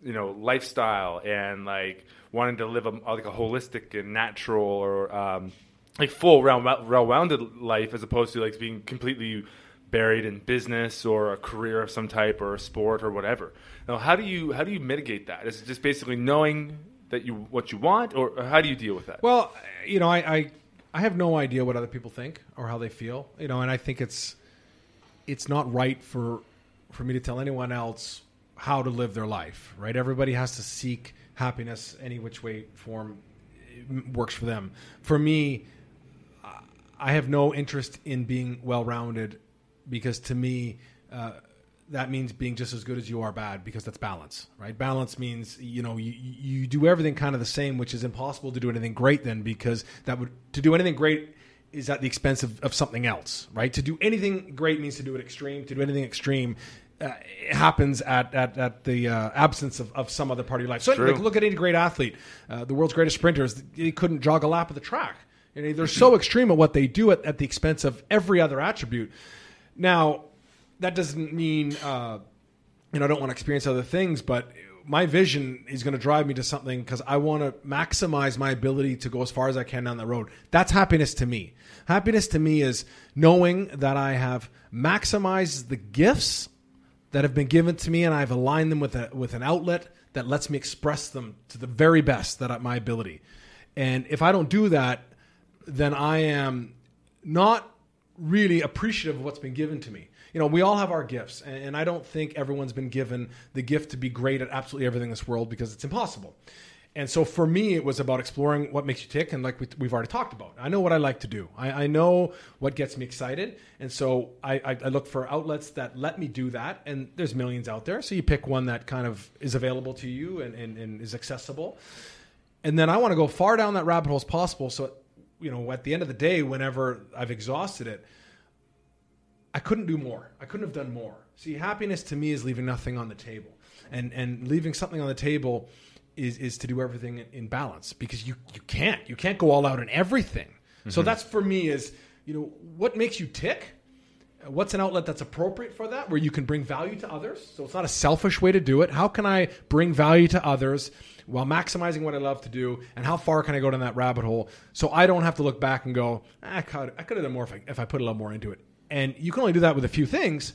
you know, lifestyle and like wanting to live a, like a holistic and natural or um, like full round well-rounded life as opposed to like being completely buried in business or a career of some type or a sport or whatever. Now, how do you how do you mitigate that? Is it just basically knowing that you what you want, or how do you deal with that? Well, you know, I, I I have no idea what other people think or how they feel. You know, and I think it's it's not right for for me to tell anyone else how to live their life. Right? Everybody has to seek happiness any which way form works for them. For me, I have no interest in being well rounded because to me, uh, that means being just as good as you are bad because that's balance, right? Balance means you know you, you do everything kind of the same, which is impossible to do anything great then because that would to do anything great is at the expense of, of something else, right? To do anything great means to do it extreme. To do anything extreme. Uh, it happens at, at, at the uh, absence of, of some other part of your life. So like, look at any great athlete. Uh, the world's greatest sprinters, they couldn't jog a lap of the track. You know, they're so extreme at what they do at, at the expense of every other attribute. Now, that doesn't mean uh, you know I don't want to experience other things, but my vision is going to drive me to something because I want to maximize my ability to go as far as I can down the road. That's happiness to me. Happiness to me is knowing that I have maximized the gifts that have been given to me and I've aligned them with a with an outlet that lets me express them to the very best that at my ability. And if I don't do that, then I am not really appreciative of what's been given to me. You know, we all have our gifts, and, and I don't think everyone's been given the gift to be great at absolutely everything in this world because it's impossible. And so for me, it was about exploring what makes you tick, and like we, we've already talked about, I know what I like to do. I, I know what gets me excited, and so I, I, I look for outlets that let me do that. And there's millions out there, so you pick one that kind of is available to you and, and, and is accessible and then I want to go far down that rabbit hole as possible. So, you know, at the end of the day, whenever I've exhausted it, I couldn't do more. I couldn't have done more. See, happiness to me is leaving nothing on the table, and and leaving something on the table is is to do everything in, balance because you you can't you can't go all out in everything. So that's for me is you know what makes you tick. What's an outlet that's appropriate for that, where you can bring value to others? So it's not a selfish way to do it. How can I bring value to others while maximizing what I love to do? And how far can I go down that rabbit hole so I don't have to look back and go, "Ah, I could, I could have done more if I, if I put a little more into it. And you can only do that with a few things.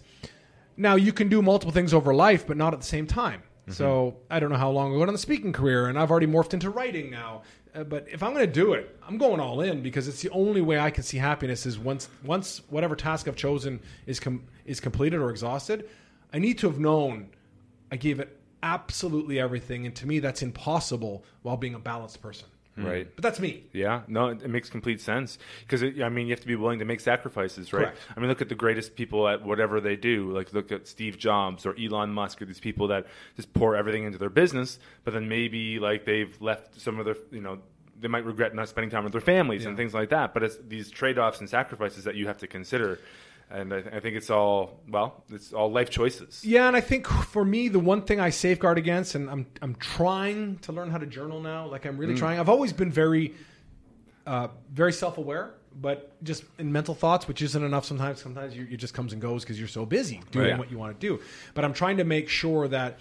Now you can do multiple things over life, but not at the same time. So I don't know how long I went on the speaking career, and I've already morphed into writing now. Uh, but if I'm going to do it, I'm going all in because it's the only way I can see happiness is once once whatever task I've chosen is com- is completed or exhausted. I need to have known I gave it absolutely everything, and to me that's impossible while being a balanced person. Hmm. Right. But that's me. Yeah, no, it, it makes complete sense because I mean you have to be willing to make sacrifices, right? Correct. I mean, look at the greatest people at whatever they do. Like look at Steve Jobs or Elon Musk or these people that just pour everything into their business, but then maybe like they've left some of their, you know, they might regret not spending time with their families and things like that. But it's these trade offs and sacrifices that you have to consider. And I, I think it's all well, it's all life choices. Yeah, and I think for me, the one thing I safeguard against, and I'm I'm trying to learn how to journal now. Like I'm really trying. I've always been very, uh, very self aware, but just in mental thoughts, which isn't enough. Sometimes, sometimes you, it just comes and goes because you're so busy doing Right. what you want to do. But I'm trying to make sure that,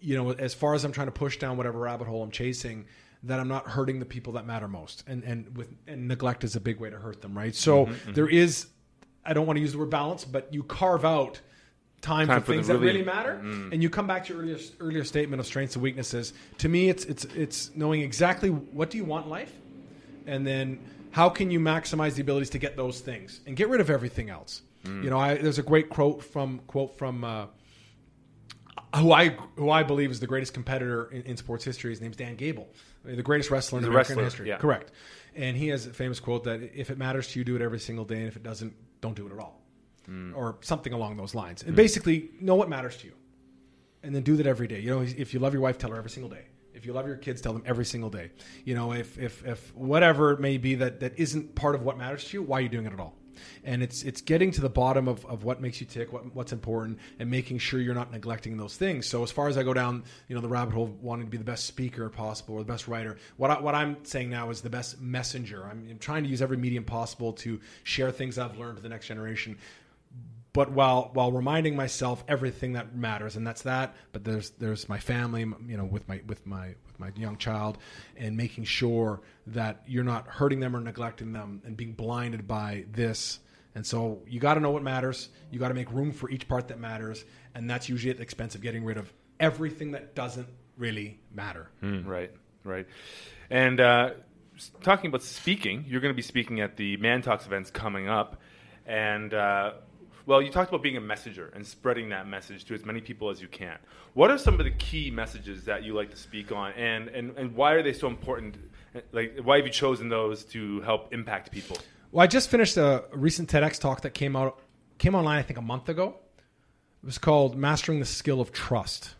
you know, as far as I'm trying to push down whatever rabbit hole I'm chasing. That I'm not hurting the people that matter most, and and with and neglect is a big way to hurt them, right? So Mm-hmm, there is, I don't want to use the word balance, but you carve out time, Time for for things that really- really matter, and you come back to your earlier earlier statement of strengths and weaknesses. To me, it's it's it's knowing exactly what do you want in life, and then how can you maximize the abilities to get those things and get rid of everything else. You know, I, there's a great quote from quote from. Uh, who I who I believe is the greatest competitor in, in sports history. His name's Dan Gable, the greatest wrestler in American wrestler, history. yeah. Correct. And he has a famous quote that if it matters to you, do it every single day, and if it doesn't, don't do it at all, hmm. or something along those lines. And hmm. basically, know what matters to you, and then do that every day. You know, if you love your wife, tell her every single day. If you love your kids, tell them every single day. You know, if if if whatever it may be that that isn't part of what matters to you, why are you doing it at all? And it's it's getting to the bottom of, of what makes you tick, what, what's important, and making sure you're not neglecting those things. So as far as I go down, you know, the rabbit hole, wanting to be the best speaker possible or the best writer, what I, what I'm saying now is the best messenger. I'm, I'm trying to use every medium possible to share things I've learned to the next generation but while while reminding myself everything that matters and that's that but there's there's my family you know with my with my my young child and making sure that you're not hurting them or neglecting them and being blinded by this. And so you got to know what matters. You got to make room for each part that matters. And that's usually at the expense of getting rid of everything that doesn't really matter. Right, right. And uh, talking about speaking, you're going to be speaking at the ManTalks events coming up. And, uh, well, you talked about being a messenger and spreading that message to as many people as you can. What are some of the key messages that you like to speak on, and, and, and why are they so important? Like, why have you chosen those to help impact people? Well, I just finished a recent TEDx talk that came out came online I think a month ago. It was called Mastering the Skill of Trust.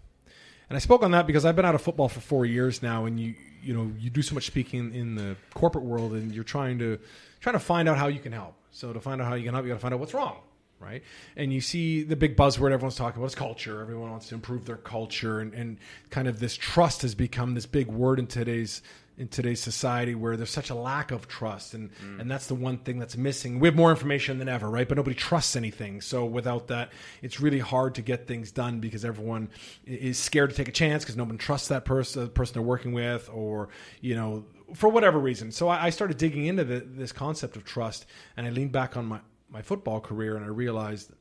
And I spoke on that because I've been out of football for 4 years now and you you know, you do so much speaking in the corporate world and you're trying to trying to find out how you can help. So to find out how you can help, you got to find out what's wrong, right? And you see the big buzzword everyone's talking about is culture. Everyone wants to improve their culture. And, and kind of this trust has become this big word in today's in today's society where there's such a lack of trust. And mm. and that's the one thing that's missing. We have more information than ever right? But nobody trusts anything. So without that it's really hard to get things done because everyone is scared to take a chance because no one trusts that person the uh, person they're working with or you know for whatever reason. So i, I started digging into the, this concept of trust and i leaned back on my my football career and i realized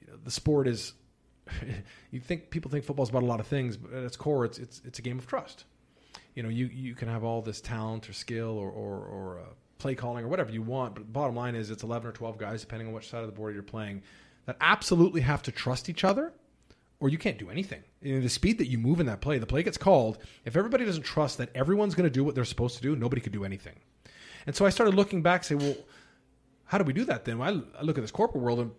you know, the sport is you think people think football's about a lot of things but at its core it's it's it's a game of trust you know, you, you can have all this talent or skill or, or, or uh, play calling or whatever you want, but the bottom line is it's 11 or 12 guys, depending on which side of the board you're playing, that absolutely have to trust each other or you can't do anything. You know, the speed that you move in that play, the play gets called. If everybody doesn't trust that everyone's going to do what they're supposed to do, nobody could do anything. And so I started looking back, say, well, how do we do that then? Well, I, I look at this corporate world and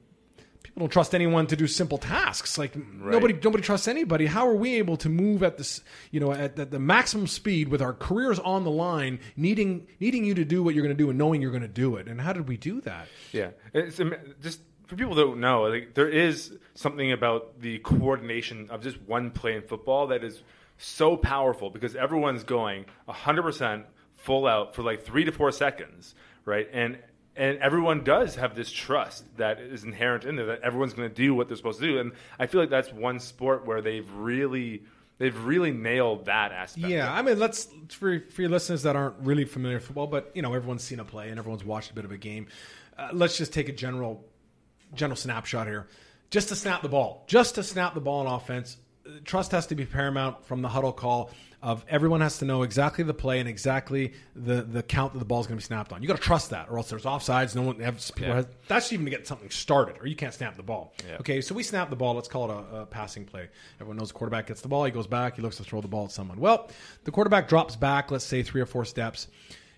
people don't trust anyone to do simple tasks. Like nobody, nobody trusts anybody. How are we able to move at this, you know, at, at the maximum speed with our careers on the line, needing needing you to do what you're going to do and knowing you're going to do it? And how did we do that? Yeah, it's just for people that don't know, like there is something about the coordination of just one play in football that is so powerful because everyone's going 100% full out for like 3 to 4 seconds, right? And and everyone does have this trust that is inherent in there that everyone's going to do what they're supposed to do. And I feel like that's one sport where they've really they've really nailed that aspect. Yeah, I mean, let's for for your listeners that aren't really familiar with football, but you know, everyone's seen a play and everyone's watched a bit of a game. Uh, let's just take a general general snapshot here. Just to snap the ball, just to snap the ball on offense, uh, trust has to be paramount from the huddle call. Of everyone has to know exactly the play and exactly the the count that the ball is going to be snapped on. You got to trust that, or else there's offsides. No one have. Yeah. Has, that's even to get something started, or you can't snap the ball. Yeah. Okay, so we snap the ball. Let's call it a, a passing play. Everyone knows the quarterback gets the ball. He goes back. He looks to throw the ball at someone. Well, the quarterback drops back. Let's say three or four steps.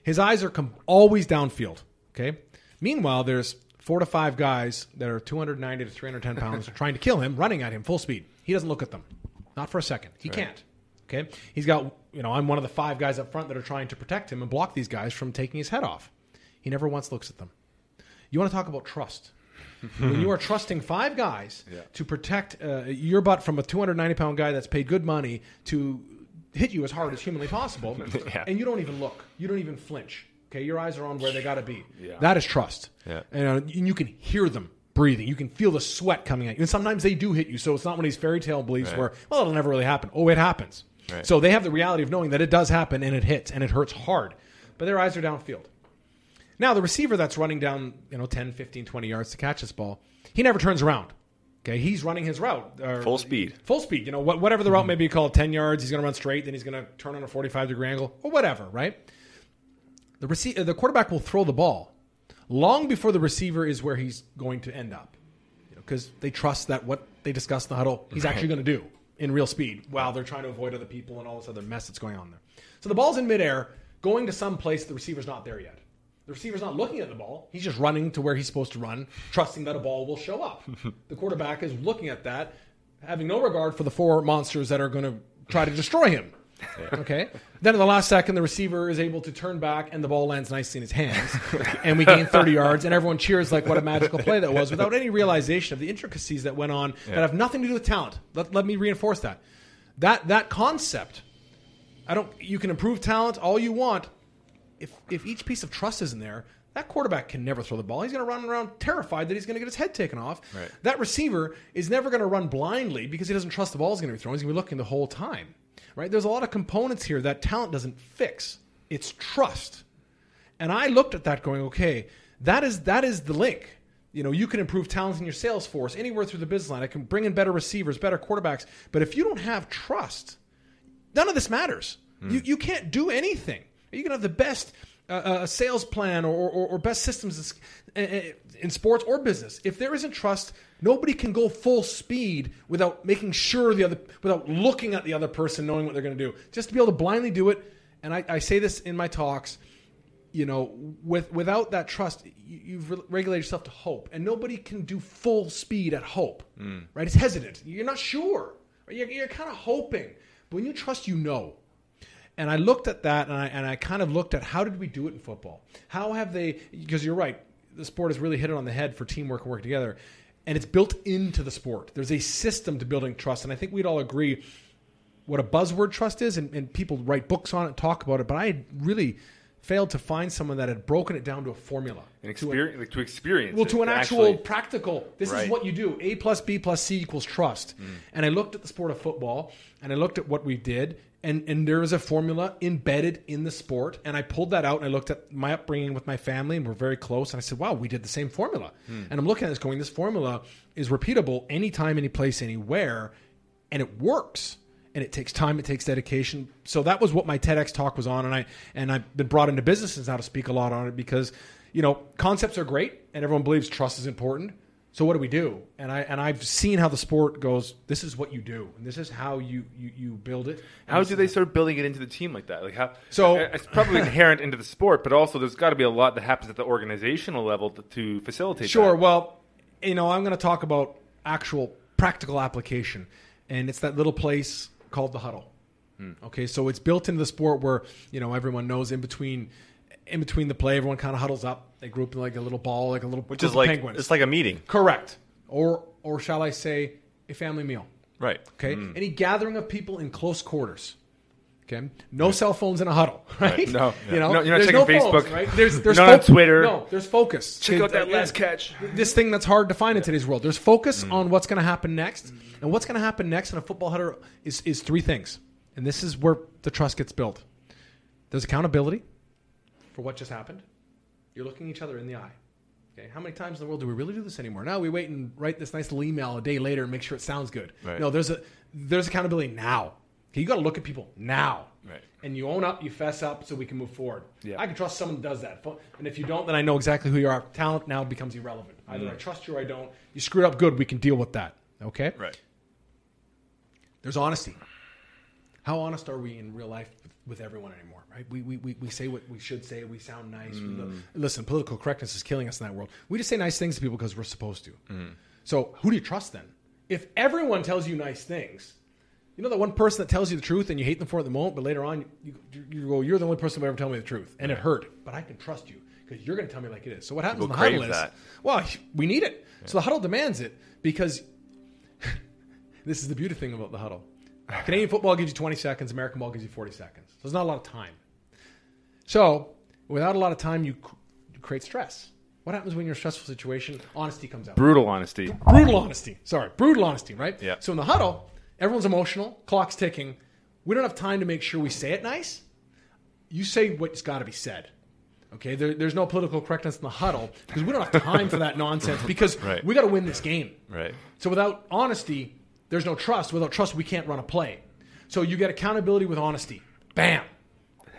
His eyes are com- always downfield. Okay. Meanwhile, there's four to five guys that are 290 to 310 pounds trying to kill him, running at him full speed. He doesn't look at them, not for a second. He can't. Okay. He's got you know I'm one of the five guys up front that are trying to protect him and block these guys from taking his head off. He never once looks at them. You want to talk about trust? when you are trusting five guys Yeah. to protect uh, your butt from a 290 pound guy that's paid good money to hit you as hard as humanly possible, Yeah. and you don't even look, you don't even flinch. Okay, your eyes are on where they got to be. Yeah. That is trust. Uh, and you can hear them breathing. You can feel the sweat coming at you. And sometimes they do hit you. So it's not one of these fairy tale beliefs Right. where, well, it'll never really happen. Oh, it happens. Right. So they have the reality of knowing that it does happen and it hits and it hurts hard. But their eyes are downfield. Now, the receiver that's running down, you know, 10, 15, 20 yards to catch this ball, he never turns around. Okay, he's running his route. or- Full speed. Full speed. You know, what, whatever the route may be called, 10 yards, he's going to run straight, then he's going to turn on a 45 degree angle, or whatever, right? The, rece- uh, the quarterback will throw the ball long before the receiver is where he's going to end up. Because they trust that what they discussed in the huddle, he's actually going to do in real speed while they're trying to avoid other people and all this other mess that's going on there. So the ball's in midair, going to some place the receiver's not there yet. The receiver's not looking at the ball. He's just running to where he's supposed to run, trusting that a ball will show up. the quarterback is looking at that, having no regard for the four monsters that are going to try to destroy him. Okay. Then in the last second, the receiver is able to turn back, and the ball lands nicely in his hands, and we gain 30 yards, and everyone cheers like what a magical play that was, without any realization of the intricacies that went on that have nothing to do with talent. Let, let me reinforce that. That that concept. I don't. You can improve talent all you want. If if each piece of trust isn't there, that quarterback can never throw the ball. He's going to run around terrified that he's going to get his head taken off. Right. That receiver is never going to run blindly because he doesn't trust the ball is going to be thrown. He's going to be looking the whole time. Right? There's a lot of components here that talent doesn't fix. It's trust. And I looked at that going, okay, that is that is the link. You know, you can improve talent in your sales force anywhere through the business line. I can bring in better receivers, better quarterbacks. But if you don't have trust, none of this matters. Hmm. You, you can't do anything. You can have the best uh, sales plan or, or, or best systems in, in- in sports or business. If there isn't trust, nobody can go full speed without making sure the other, without looking at the other person, knowing what they're going to do. Just to be able to blindly do it. And I, I say this in my talks you know, with without that trust, you, you've re- regulated yourself to hope, and nobody can do full speed at hope, right? It's hesitant. You're not sure. You're, you're kind of hoping, but when you trust, you know. And I looked at that, and I and I kind of looked at how did we do it in football? How have they? Because you're right, the sport has really hit it on the head for teamwork and work together, and it's built into the sport. There's a system to building trust, and I think we'd all agree what a buzzword trust is, and, and people write books on it, talk about it. But I really failed to find someone that had broken it down to a formula, An to, a- experience, like, to experience. well, it, to an actual actually- practical. This is what you do: A plus B plus C equals trust. Mm. And I looked at the sport of football, and I looked at what we did, and and there is a formula embedded in the sport. And I pulled that out, and I looked at my upbringing with my family, and we're very close. And I said, "Wow, we did the same formula." Mm. And I'm looking at this, going, "This formula is repeatable anytime, any place, anywhere, and it works." And it takes time, it takes dedication. So that was what my TEDx talk was on, and I and I've been brought into businesses now to speak a lot on it because you know concepts are great, and everyone believes trust is important. So what do we do? And I and I've seen how the sport goes. This is what you do, and this is how you you, you build it. How do they start building it into the team like that? Like how? So- it's probably inherent into the sport, but also there's got to be a lot that happens at the organizational level to, to facilitate. Sure. that. Well, you know, I'm going to talk about actual practical application, and it's that little place called the huddle. Okay, so it's built into the sport where you know everyone knows in between, in between the play, everyone kind of huddles up. They group in like a little ball, like a little which is like penguins. it's like a meeting, correct, or or shall I say, a family meal. right? Okay, mm. any gathering of people in close quarters. Okay, no cell phones in a huddle, right? No. you know, No, you're not checking no phones, Facebook. right? There's there's Not on Twitter. No, there's focus. Check out that Yeah. last catch. This thing that's hard to find in today's world. There's focus mm. on what's going to happen next, and what's going to happen next in a football huddle is is three things, and this is where the trust gets built. There's accountability for what just happened. You're looking each other in the eye. Okay, how many times in the world do we really do this anymore? Now we wait and write this nice little email a day later and make sure it sounds good. Right. No, there's a there's accountability now. Okay, you got to look at people now. Right. And you own up, you fess up, so we can move forward. Yeah. I can trust someone that does that. And if you don't, then I know exactly who you are. Talent now becomes irrelevant. Either I mm. trust you or I don't. You screwed up good, we can deal with that. Okay? Right. There's honesty. How honest are we in real life with, with everyone anymore, right? We, we, we, we say what we should say. We sound nice. We mm. listen, political correctness is killing us in that world. We just say nice things to people because we're supposed to. Mm. So who do you trust then? If everyone tells you nice things, you know that one person that tells you the truth and you hate them for it at the moment, but later on you, you, you go, you're the only person who ever tell me the truth, and it hurt. But I can trust you because you're going to tell me like it is. So what happens People in the huddle is, that. well, we need it. So the huddle demands it because this is the beauty thing about the huddle. Canadian football gives you 20 seconds. American ball gives you 40 seconds. So there's not a lot of time. So without a lot of time, you, you create stress. What happens when you're in a stressful situation? Honesty comes out Brutal honesty. brutal honesty. Sorry, brutal honesty, right? Yeah. So in the huddle, everyone's emotional, clock's ticking. We don't have time to make sure we say it nice. You say what's got to be said. Okay, there, there's no political correctness in the huddle because we don't have time for that nonsense because Right. we got to win this game. Right. So without honesty, there's no trust. Without trust, we can't run a play. So you get accountability with honesty. Bam.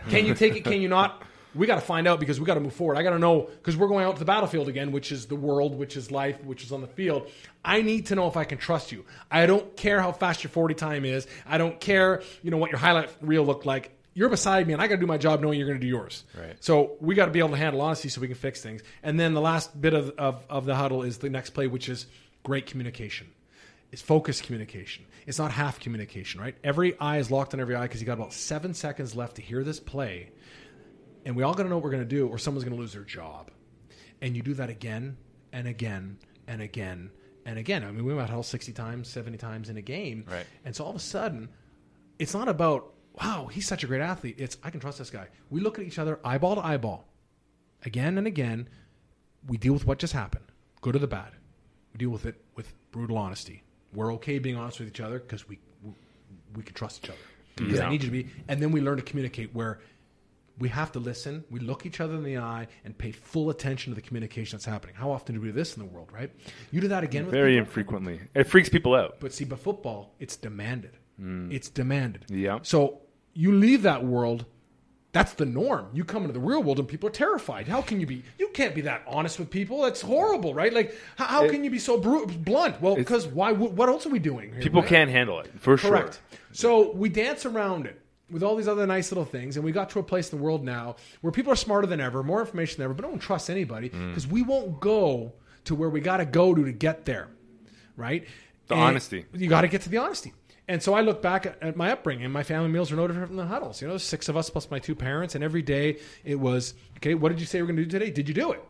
Can you take it? Can you not? We got to find out because we got to move forward. I got to know because we're going out to the battlefield again, which is the world, which is life, which is on the field. I need to know if I can trust you. I don't care how fast your 40 time is. I don't care, you know, what your highlight reel looked like. You're beside me, and I got to do my job knowing you're going to do yours. Right. So we got to be able to handle honesty so we can fix things. And then the last bit of, of, of the huddle is the next play, which is great communication. It's focused communication. It's not half communication, right? Every eye is locked on every eye because you got about seven seconds left to hear this play. And we all got to know what we're going to do, or someone's going to lose their job. And you do that again and again and again and again. I mean, we might huddle 60 times, 70 times in a game. Right. And so all of a sudden, it's not about, wow, he's such a great athlete. It's, I can trust this guy. We look at each other eyeball to eyeball again and again. We deal with what just happened, good or the bad. We deal with it with brutal honesty. We're okay being honest with each other because we, we we can trust each other. Mm-hmm. Because I need you to be, and then we learn to communicate where we have to listen. We look each other in the eye and pay full attention to the communication that's happening. How often do we do this in the world, right? You do that again with Very people? infrequently. It freaks people out. But see, but football, it's demanded. Hmm. It's demanded. Yeah. So you leave that world. That's the norm. You come into the real world and people are terrified. How can you be? You can't be that honest with people. That's horrible, right? Like, how, how It- can you be so bru- blunt? Well, because why? What else are we doing? Here, People right? can't handle it for sure. Correct. sure. So we dance around it with all these other nice little things, and we got to a place in the world now where people are smarter than ever, more information than ever, but don't trust anybody Mm. because we won't go to where we got to go to to get there, right? The And honesty. You got to get to the honesty. And so I look back at, at my upbringing. My family meals were no different from the huddles. You know, six of us plus my two parents, and every day it was, okay, what did you say we're going to do today? Did you do it?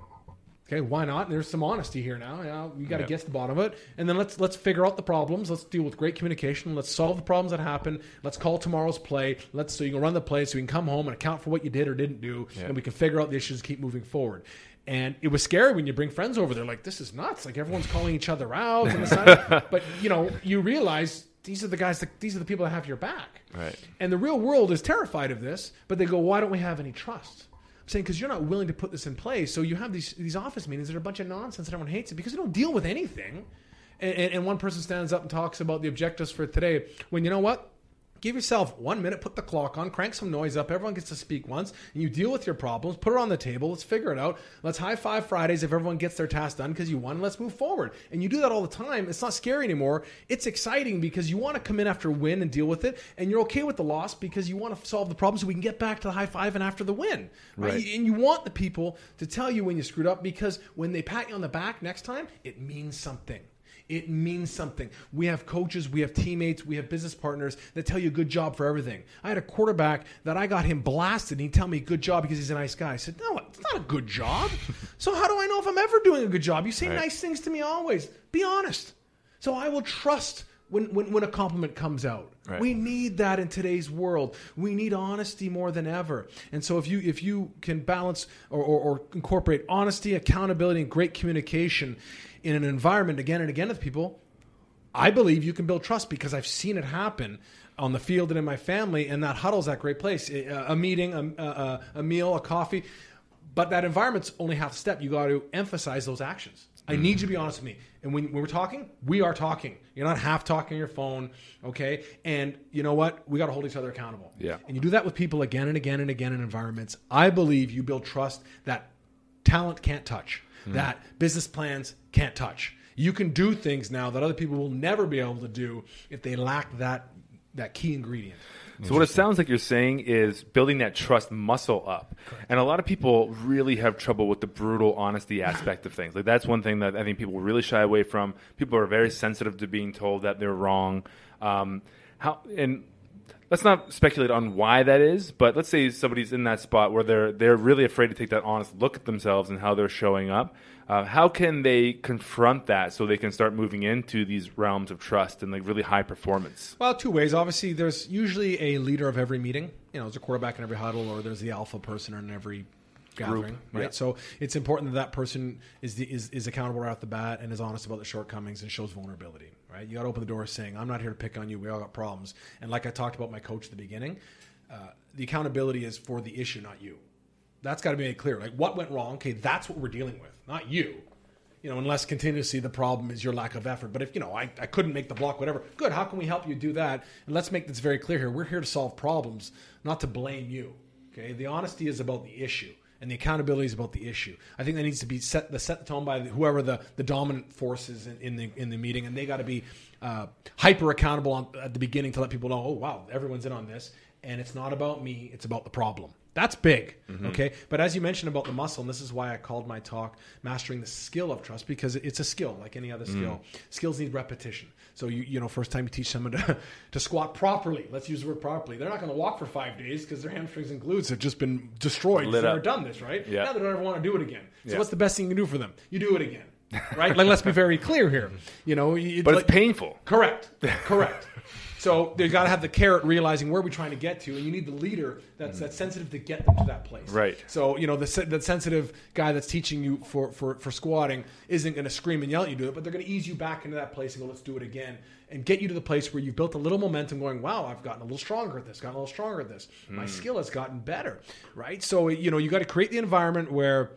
Okay, why not? There's some honesty here now. You, know, you got to Yeah. get to the bottom of it, and then let's let's figure out the problems. Let's deal with great communication. Let's solve the problems that happen. Let's call tomorrow's play. Let's so you can run the play, so you can come home and account for what you did or didn't do, Yeah. and we can figure out the issues, and keep moving forward. And it was scary when you bring friends over. They're like, "This is nuts!" Like everyone's calling each other out, and this, that. but you know, you realize these are the guys. That, these are the people that have your back. Right. And the real world is terrified of this, but they go, why don't we have any trust? I'm saying because you're not willing to put this in place. So you have these these office meetings that are a bunch of nonsense and everyone hates it because you don't deal with anything. And, and, and one person stands up and talks about the objectives for today. When you know what? Give yourself one minute, put the clock on, crank some noise up. Everyone gets to speak once, and you deal with your problems. Put it on the table. Let's figure it out. Let's high five Fridays if everyone gets their task done because you won. Let's move forward. And you do that all the time. It's not scary anymore. It's exciting because you want to come in after a win and deal with it, and you're okay with the loss because you want to solve the problem so we can get back to the high five and after the win. Right? Right. And you want the people to tell you when you screwed up because when they pat you on the back next time, it means something. It means something. We have coaches, we have teammates, we have business partners that tell you good job for everything. I had a quarterback that I got him blasted and he'd tell me good job because he's a nice guy. I said, No, it's not a good job. so how do I know if I'm ever doing a good job? You say Right. nice things to me always. Be honest. So I will trust when, when, when a compliment comes out. Right. We need that in today's world. We need honesty more than ever. And so if you if you can balance or, or, or incorporate honesty, accountability, and great communication in an environment again and again with people, I believe you can build trust because I've seen it happen on the field and in my family, and that huddle's that great place. A, a meeting, a, a, a meal, a coffee. But that environment's only half step. You got to emphasize those actions. I need you to be honest with me. And when, when we're talking, we are talking. You're not half talking on your phone, okay? And you know what? We got to hold each other accountable. Yeah. And you do that with people again and again and again in environments. I believe you build trust that talent can't touch, hmm. that business plans can't touch. You can do things now that other people will never be able to do if they lack that that key ingredient. So what it sounds like you're saying is building that trust muscle up. And a lot of people really have trouble with the brutal honesty aspect of things. Like that's one thing that I think people really shy away from. People are very sensitive to being told that they're wrong. Um, how and let's not speculate on why that is, but let's say somebody's in that spot where they're they're really afraid to take that honest look at themselves and how they're showing up. Uh, how can they confront that so they can start moving into these realms of trust and like really high performance? Well, two ways. Obviously, there's usually a leader of every meeting. You know, there's a quarterback in every huddle, or there's the alpha person in every gathering, right? yeah. So it's important that that person is the, is is accountable right off the bat and is honest about the shortcomings and shows vulnerability, right? You got to open the door saying, "I'm not here to pick on you. We all got problems." And like I talked about my coach at the beginning, uh, the accountability is for the issue, not you. That's got to be made clear. Like what went wrong? Okay, that's what we're dealing with, not you. You know, unless continuously the problem is your lack of effort. But if you know, I, I couldn't make the block, whatever. Good. How can we help you do that? And let's make this very clear here. We're here to solve problems, not to blame you. Okay. The honesty is about the issue and the accountability is about the issue. I think that needs to be set the set the tone by whoever the, the dominant force is in, in the in the meeting, and they got to be uh, hyper accountable on, at the beginning to let people know, oh wow, everyone's in on this, and it's not about me, it's about the problem. That's big, mm-hmm. okay. But as you mentioned about the muscle, and this is why I called my talk "Mastering the Skill of Trust" because it's a skill like any other mm. skill. Skills need repetition. So you you know, first time you teach someone to, to squat properly, let's use the word properly. They're not going to walk for five days because their hamstrings and glutes have just been destroyed. They've never done this, right? Yeah. Now they don't ever want to do it again. So Yeah. what's the best thing you can do for them? You do it again, right? like let's be very clear here. You know, you- But like- it's painful. Correct. Correct. So they got to have the carrot, realizing where we're trying to get to, and you need the leader that's that's sensitive to get them to that place. Right. So you know the se- the sensitive guy that's teaching you for for, for squatting isn't going to scream and yell at you to do it, but they're going to ease you back into that place and go, let's do it again, and get you to the place where you've built a little momentum, going, wow, I've gotten a little stronger at this, gotten a little stronger at this, my hmm. skill has gotten better, right? So you know you got to create the environment where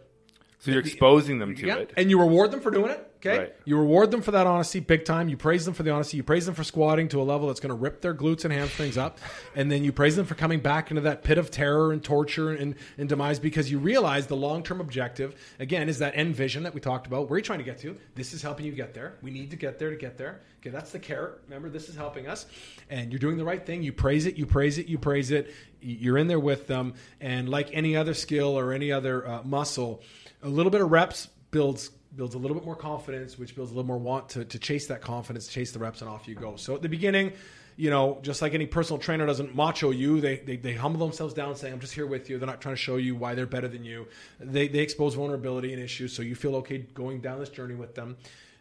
So you're exposing them to yeah. it. And you reward them for doing it. Okay. Right. You reward them for that honesty big time. You praise them for the honesty. You praise them for squatting to a level that's going to rip their glutes and hamstrings up. And then you praise them for coming back into that pit of terror and torture and, and demise because you realize the long term objective, again, is that end vision that we talked about. Where are you trying to get to? This is helping you get there. We need to get there to get there. Okay. That's the carrot. Remember, this is helping us. And you're doing the right thing. You praise it. You praise it. You praise it. You're in there with them. And like any other skill or any other uh, muscle, a little bit of reps builds builds a little bit more confidence, which builds a little more want to, to chase that confidence, chase the reps, and off you go. So at the beginning, you know, just like any personal trainer doesn't macho you, they, they, they humble themselves down saying, I'm just here with you. They're not trying to show you why they're better than you. They, they expose vulnerability and issues, so you feel okay going down this journey with them.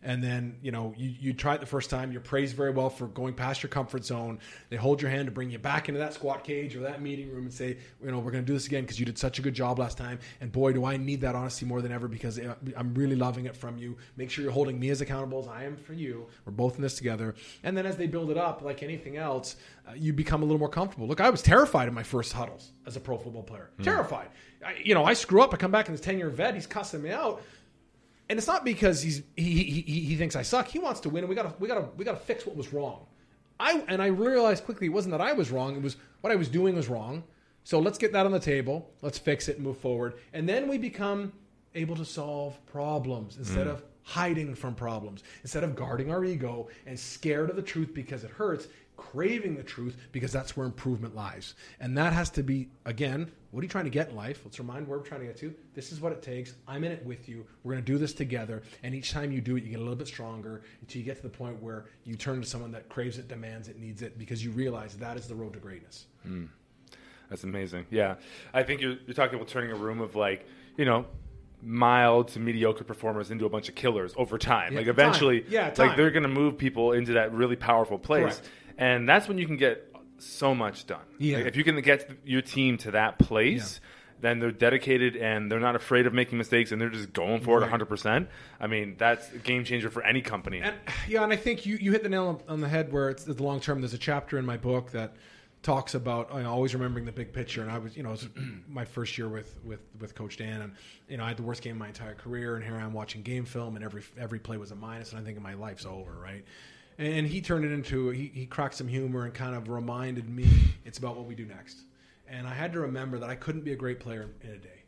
And then, you know, you, you try it the first time, you're praised very well for going past your comfort zone. They hold your hand to bring you back into that squat cage or that meeting room and say, you know, we're going to do this again because you did such a good job last time. And boy, do I need that honesty more than ever because I'm really loving it from you. Make sure you're holding me as accountable as I am for you. We're both in this together. And then as they build it up, like anything else, uh, you become a little more comfortable. Look, I was terrified in my first huddles as a pro football player. Terrified. I, you know, I screw up. I come back in this 10 year vet. He's cussing me out and it's not because he's he, he he he thinks I suck. He wants to win, and we gotta we gotta we gotta fix what was wrong. I and I realized quickly it wasn't that I was wrong. It was what I was doing was wrong. So let's get that on the table. Let's fix it and move forward. And then we become able to solve problems instead mm. of hiding from problems. Instead of guarding our ego and scared of the truth because it hurts, craving the truth because that's where improvement lies. And that has to be again, what are you trying to get in life? Let's remind where we're trying to get to. This is what it takes. I'm in it with you. We're going to do this together. And each time you do it, you get a little bit stronger until you get to the point where you turn to someone that craves it, demands it, needs it, because you realize that is the road to greatness. Hmm. That's amazing. Yeah, I think you're, you're talking about turning a room of like you know mild to mediocre performers into a bunch of killers over time. Yeah, like time. eventually, Yeah, like they're going to move people into that really powerful place, Correct. And that's when you can get so much done. Yeah. Like, if you can get your team to that place. Then they're dedicated and they're not afraid of making mistakes and they're just going for it 100%. I mean, that's a game changer for any company. And yeah, and I think you, you hit the nail on the head where it's the long term. There's a chapter in my book that talks about you know, always remembering the big picture. And I was, you know, it was my first year with, with, with Coach Dan, and you know, I had the worst game of my entire career, and here I am watching game film, and every every play was a minus, and I'm thinking my life's over, right? And he turned it into he, he cracked some humor and kind of reminded me it's about what we do next. And I had to remember that I couldn't be a great player in a day.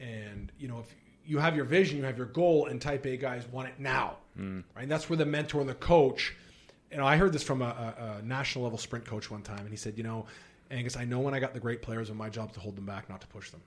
And you know, if you have your vision, you have your goal, and Type A guys want it now, hmm. right? That's where the mentor and the coach. You know, I heard this from a, a, a national level sprint coach one time, and he said, "You know, Angus, I know when I got the great players, and my job is to hold them back, not to push them."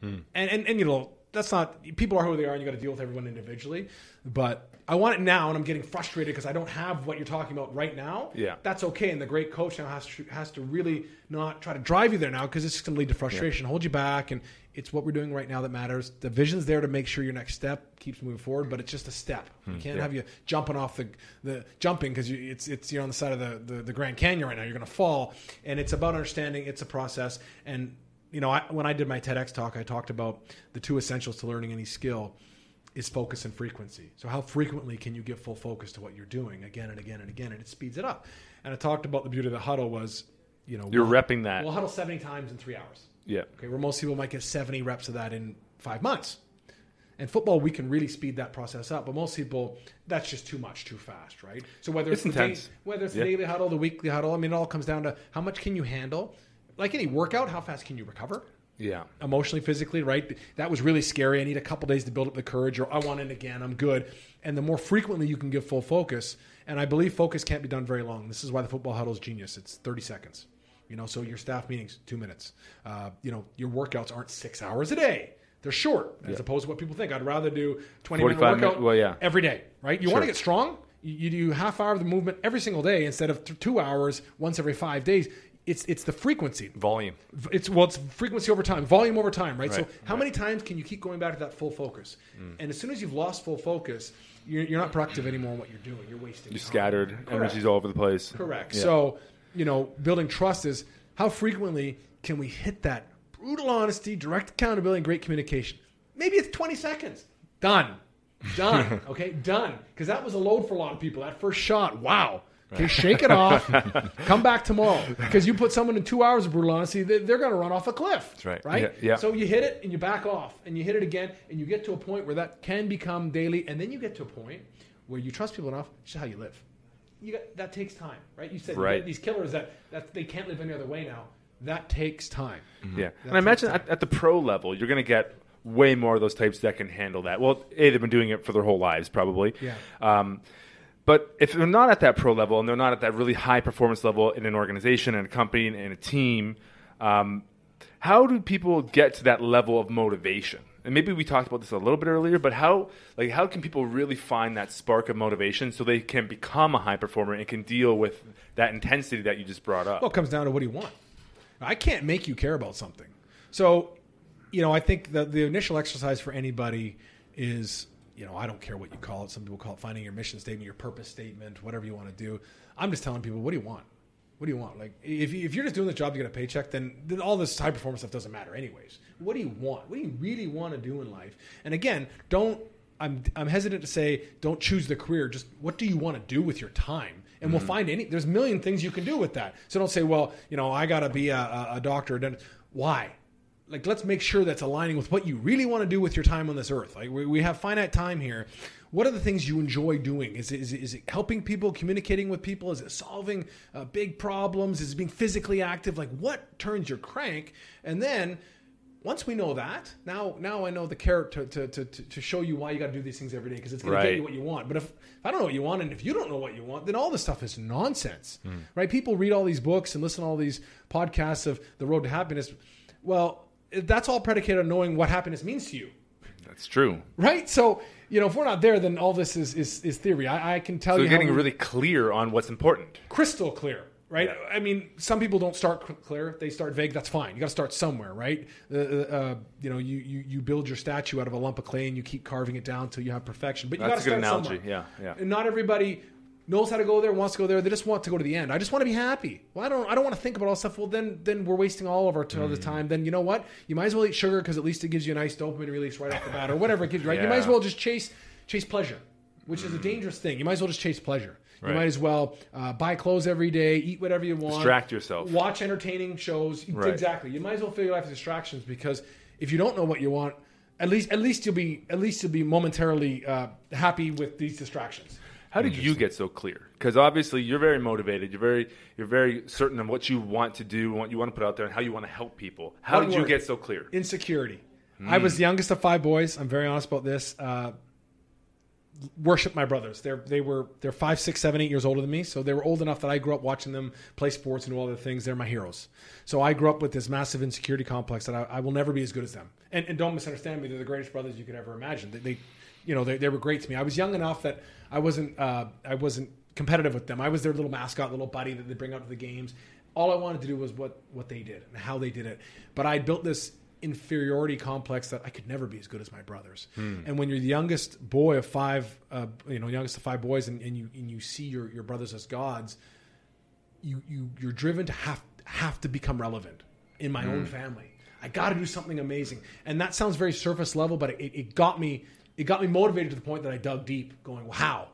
Hmm. And, and and you know, that's not people are who they are, and you got to deal with everyone individually. But I want it now, and I'm getting frustrated because I don't have what you're talking about right now. Yeah. that's okay. And the great coach now has to has to really not try to drive you there now because it's just going to lead to frustration, hold you back, and it's what we're doing right now that matters. The vision's there to make sure your next step keeps moving forward, but it's just a step. Hmm. You can't have you jumping off the the jumping because you, it's it's you're on the side of the, the the Grand Canyon right now. You're going to fall, and it's about understanding it's a process and you know, I, when I did my TEDx talk, I talked about the two essentials to learning any skill is focus and frequency. So how frequently can you give full focus to what you're doing again and again and again, and it speeds it up. And I talked about the beauty of the huddle was, you know, You're we'll- repping that. We'll huddle 70 times in three hours. Yeah. Okay, where most people might get 70 reps of that in five months. And football, we can really speed that process up, but most people, that's just too much, too fast, right? So whether it's, It's the day- whether it's Yeah. the daily huddle, the weekly huddle, I mean, it all comes down to how much can you handle. Like any workout, how fast can you recover? Yeah. emotionally, physically, right? That was really scary. I need a couple days to build up the courage, or I want it again. I'm good. And the more frequently you can give full focus, and I believe focus can't be done very long. This is why the football huddle is genius. It's 30 seconds. You know, so your staff meetings two minutes. Uh, you know, your workouts aren't six hours a day. They're short, as opposed to what people think. I'd rather do 20 minute 45 workout minute- well, yeah. every day, right? You Sure. want to get strong. You, you do half hour of the movement every single day instead of th- two hours once every five days. It's it's the frequency. Volume. it's well it's frequency over time volume over time right, so Right, how many times can you keep going back to that full focus? Mm. And as soon as you've lost full focus you're, you're not productive anymore in what you're doing. You're wasting You're time. scattered. Correct. Energy's all over the place. correct. Yeah. so you know building trust is how frequently can we hit that brutal honesty direct accountability and great communication? Maybe it's 20 seconds. Done. Done. Okay? Done. Because that was a load for a lot of people. That first shot wow Okay, shake it off. Come back tomorrow because you put someone in two hours of brutal honesty, they- they're going to run off a cliff. That's right. Right. Yeah, yeah. So you hit it and you back off and you hit it again and you get to a point where that can become daily and then you get to a point where you trust people enough. It's just how you live. You got, that takes time, right? You said Right. these killers that, that they can't live any other way now. That takes time. Yeah, and I imagine at, at the pro level, you're going to get way more of those types that can handle that. Well, a they've been doing it for their whole lives, probably. Yeah. Um, but if they're not at that pro level and they're not at that really high performance level in an organization and a company and a team, um, how do people get to that level of motivation? And maybe we talked about this a little bit earlier, but how like how can people really find that spark of motivation so they can become a high performer and can deal with that intensity that you just brought up? Well, it comes down to what do you want. I can't make you care about something. So, you know, I think that the initial exercise for anybody is, you know, I don't care what you call it. Some people call it finding your mission statement, your purpose statement, whatever you want to do. I'm just telling people, what do you want? What do you want? Like, if, if you're just doing the job to get a paycheck, then, then all this high performance stuff doesn't matter, anyways. What do you want? What do you really want to do in life? And again, don't. I'm I'm hesitant to say don't choose the career. Just what do you want to do with your time? And we'll mm-hmm. find any. There's a million things you can do with that. So don't say, well, you know, I got to be a, a, a doctor. Then why? Like, let's make sure that's aligning with what you really want to do with your time on this earth. Like, we, we have finite time here. What are the things you enjoy doing? Is it, is it, is it helping people, communicating with people? Is it solving uh, big problems? Is it being physically active? Like, what turns your crank? And then once we know that, now now I know the carrot to, to, to, to show you why you got to do these things every day because it's going to get you what you want. But if, if I don't know what you want and if you don't know what you want, then all this stuff is nonsense, Hmm. right? People read all these books and listen to all these podcasts of the road to happiness. Well, that's all predicated on knowing what happiness means to you, That's true. right? So you know, if we're not there, then all this is is, is theory. I, I can tell So you you're getting really clear on what's important. crystal clear, right? Yeah. I mean, some people don't start clear; they start vague. That's fine. You got to start somewhere, right? Uh, uh, you know, you, you you build your statue out of a lump of clay, and you keep carving it down until you have perfection. But you got That's to a good start analogy. somewhere. Yeah, yeah. And not everybody knows how to go there, wants to go there. They just want to go to the end. I just want to be happy. Well, I don't. I don't want to think about all this stuff. Well, then then we're wasting all of our t- Mm. the time. Then you know what? You might as well eat sugar because at least it gives you a nice dopamine release right off the bat, or whatever it gives you. Right? You might as well just chase chase pleasure, which is a dangerous thing. You might as well just chase pleasure. You might as well uh, buy clothes every day, eat whatever you want, Distract yourself. watch entertaining shows. Right. Exactly. You might as well fill your life with distractions because if you don't know what you want, at least at least you'll be at least you'll be momentarily uh, happy with these distractions. How did you get so clear? Because obviously you're very motivated. You're very you're very certain of what you want to do, what you want to put out there, and how you want to help people. How One did you get so clear? Insecurity. I was the youngest of five boys. I'm very honest about this. Uh, worship my brothers. They're they were they're five, six, seven, eight years older than me, so they were old enough that I grew up watching them play sports and do all the things. They're my heroes. So I grew up with this massive insecurity complex that I, I will never be as good as them. And, and don't misunderstand me; they're the greatest brothers you could ever imagine. They, they you know, they, they were great to me. I was young enough that I wasn't uh, I wasn't competitive with them. I was their little mascot, little buddy that they bring out to the games. All I wanted to do was what what they did and how they did it. But I built this inferiority complex that I could never be as good as my brothers. And when you're the youngest boy of five, uh, you know, youngest of five boys, and, and you and you see your, your brothers as gods, you you you're driven to have have to become relevant in my own family. I got to do something amazing, and that sounds very surface level, but it, it got me it got me motivated to the point that I dug deep, going, well, "How?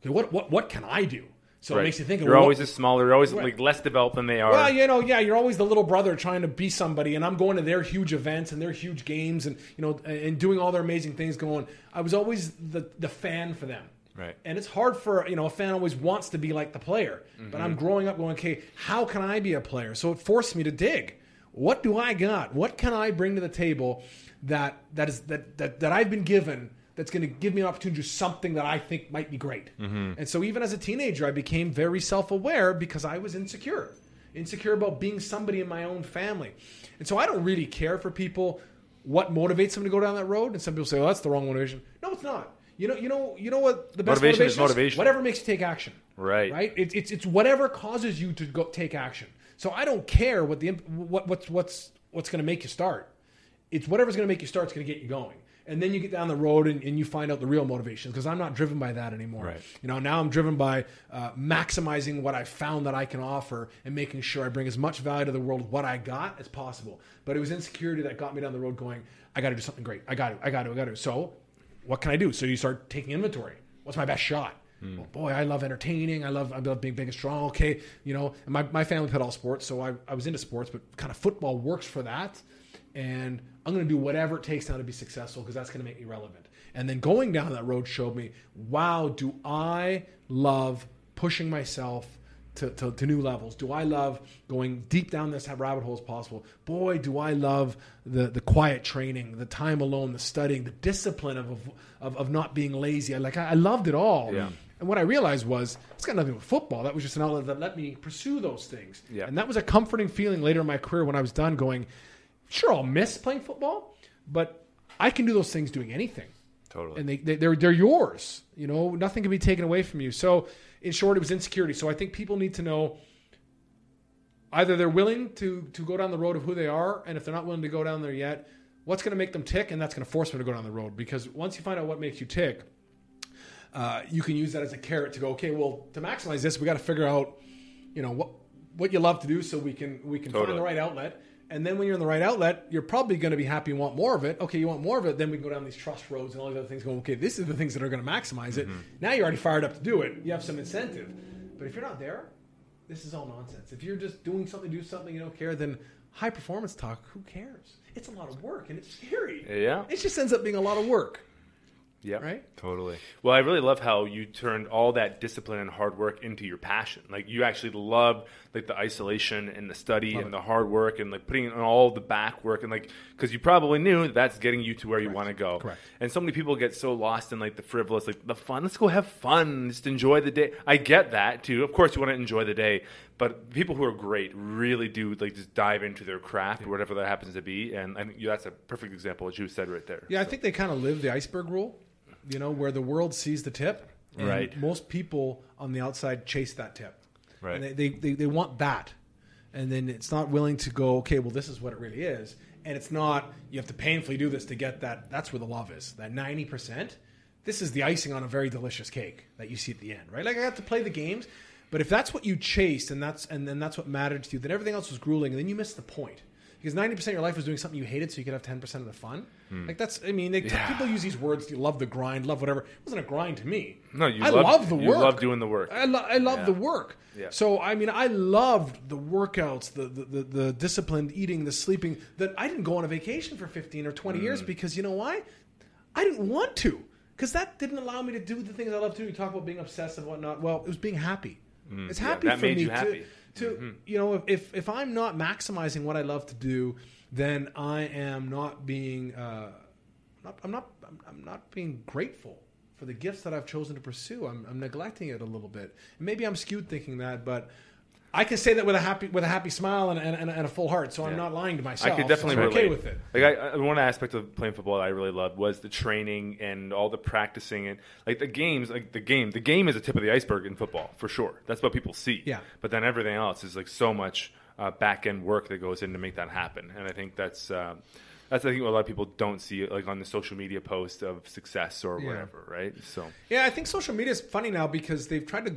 Okay, what what what can I do?" So it makes you think. You're well, always a smaller. You're always Right. like less developed than they are. well, you know, yeah, you're always the little brother trying to be somebody, and I'm going to their huge events and their huge games, and you know, and doing all their amazing things. Going, I was always the the fan for them, Right. And it's hard for you know a fan always wants to be like the player, but I'm mm-hmm. growing up going, okay, how can I be a player? So it forced me to dig. What do I got? What can I bring to the table that that is that that, that I've been given? That's going to give me an opportunity to do something that I think might be great. Mm-hmm. And so, even as a teenager, I became very self aware because I was insecure insecure about being somebody in my own family. And so I don't really care for people what motivates them to go down that road. And some people say, "Oh, that's the wrong motivation." No, it's not. You know, you know, you know what the best Motivation is motivation, motivation. Whatever makes you take action. Right. Right. It's it's it's whatever causes you to go take action. So I don't care what the what what's what's what's going to make you start. It's whatever's going to make you start is going to get you going. And then you get down the road and, and you find out the real motivations because I'm not driven by that anymore. Right. You know, now I'm driven by uh, maximizing what I found that I can offer and making sure I bring as much value to the world with what I got as possible. But it was insecurity that got me down the road going, I got to do something great. I got to, I got to, I got to. So what can I do? So you start taking inventory. What's my best shot? Well, boy, I love entertaining. I love I love being big and strong. Okay, you know, and my, my family played all sports, so I, I was into sports, but kind of football works for that. And I'm going to do whatever it takes now to be successful because that's going to make me relevant. And then going down that road showed me, wow, do I love pushing myself to, to, to new levels? Do I love going deep down this rabbit hole as possible? Boy, do I love the, the quiet training, the time alone, the studying, the discipline of, of, of not being lazy. I, like, I, I loved it all. Yeah. And what I realized was it's got nothing with football. That was just an outlet that let me pursue those things. Yeah. And that was a comforting feeling later in my career when I was done going, sure, I'll miss playing football, but I can do those things doing anything. Totally. And they, they, they're, they're yours. You know, nothing can be taken away from you. So, in short, it was insecurity. So, I think people need to know either they're willing to, to go down the road of who they are, and if they're not willing to go down there yet, what's going to make them tick, and that's going to force them to go down the road. Because once you find out what makes you tick, uh, you can use that as a carrot to go. Okay, well, to maximize this, we got to figure out, you know, what what you love to do, so we can we can find the right outlet. And then when you're in the right outlet, you're probably going to be happy and want more of it. Okay, you want more of it, then we can go down these trust roads and all these other things. Go, okay, this is the things that are going to maximize it. Mm-hmm. Now you're already fired up to do it. You have some incentive. But if you're not there, this is all nonsense. If you're just doing something, do something, you don't care, then high performance talk, who cares? It's a lot of work and it's scary. Yeah. It just ends up being a lot of work, Yeah. right? Totally. Well, I really love how you turned all that discipline and hard work into your passion. Like you actually love like the isolation and the study and the hard work and like putting in all the back work and like because you probably knew that's getting you to where you want to go. Correct. And so many people get so lost in like the frivolous, like the fun. Let's go have fun, just enjoy the day. I get that too. Of course, you want to enjoy the day, but people who are great really do like just dive into their craft or whatever that happens to be. And I think yeah, that's a perfect example of what you said right there. Yeah, I think they kind of live the iceberg rule, you know, where the world sees the tip. Right. Most people on the outside chase that tip. Right. And they, they, they, they want that. And then it's not willing to go, okay, well, this is what it really is. And it's not, you have to painfully do this to get that. That's where the love is. That 90%. This is the icing on a very delicious cake that you see at the end, right? Like I have to play the games. But if that's what you chased and that's and then that's what mattered to you, then everything else was grueling, and then you missed the point. Because ninety percent of your life was doing something you hated, so you could have ten percent of the fun. Like that's, I mean, they, Yeah. people use these words. You love the grind, love whatever. It wasn't a grind to me. No, you I love- love the work. you love doing the work. I, lo- I love Yeah. the work. Yeah. So I mean, I loved the workouts, the, the the the disciplined eating, the sleeping. That I didn't go on a vacation for fifteen or twenty Mm. years because you know why? I didn't want to because that didn't allow me to do the things I love to do. You talk about being obsessive, and whatnot. Well, it was being happy. It's Mm. Yeah, happy that for made me you happy. to to you know if if I'm not maximizing what I love to do, then I am not being uh, not, I'm not I'm, I'm not being grateful for the gifts that I've chosen to pursue. I'm, I'm neglecting it a little bit. And maybe I'm skewed thinking that, but I can say that with a happy with a happy smile and, and, and, a full heart. So I'm Yeah. not lying to myself. I could definitely so relate okay with it. Like I, one aspect of playing football that I really loved was the training and all the practicing and like the games. Like the game, the game is a tip of the iceberg in football for sure. That's what people see. Yeah. But then everything else is like so much uh, back end work that goes in to make that happen. And I think that's. Uh, that's I think what a lot of people don't see, like on the social media post of success or Yeah. whatever, right? So Yeah, I think social media is funny now because they've tried to.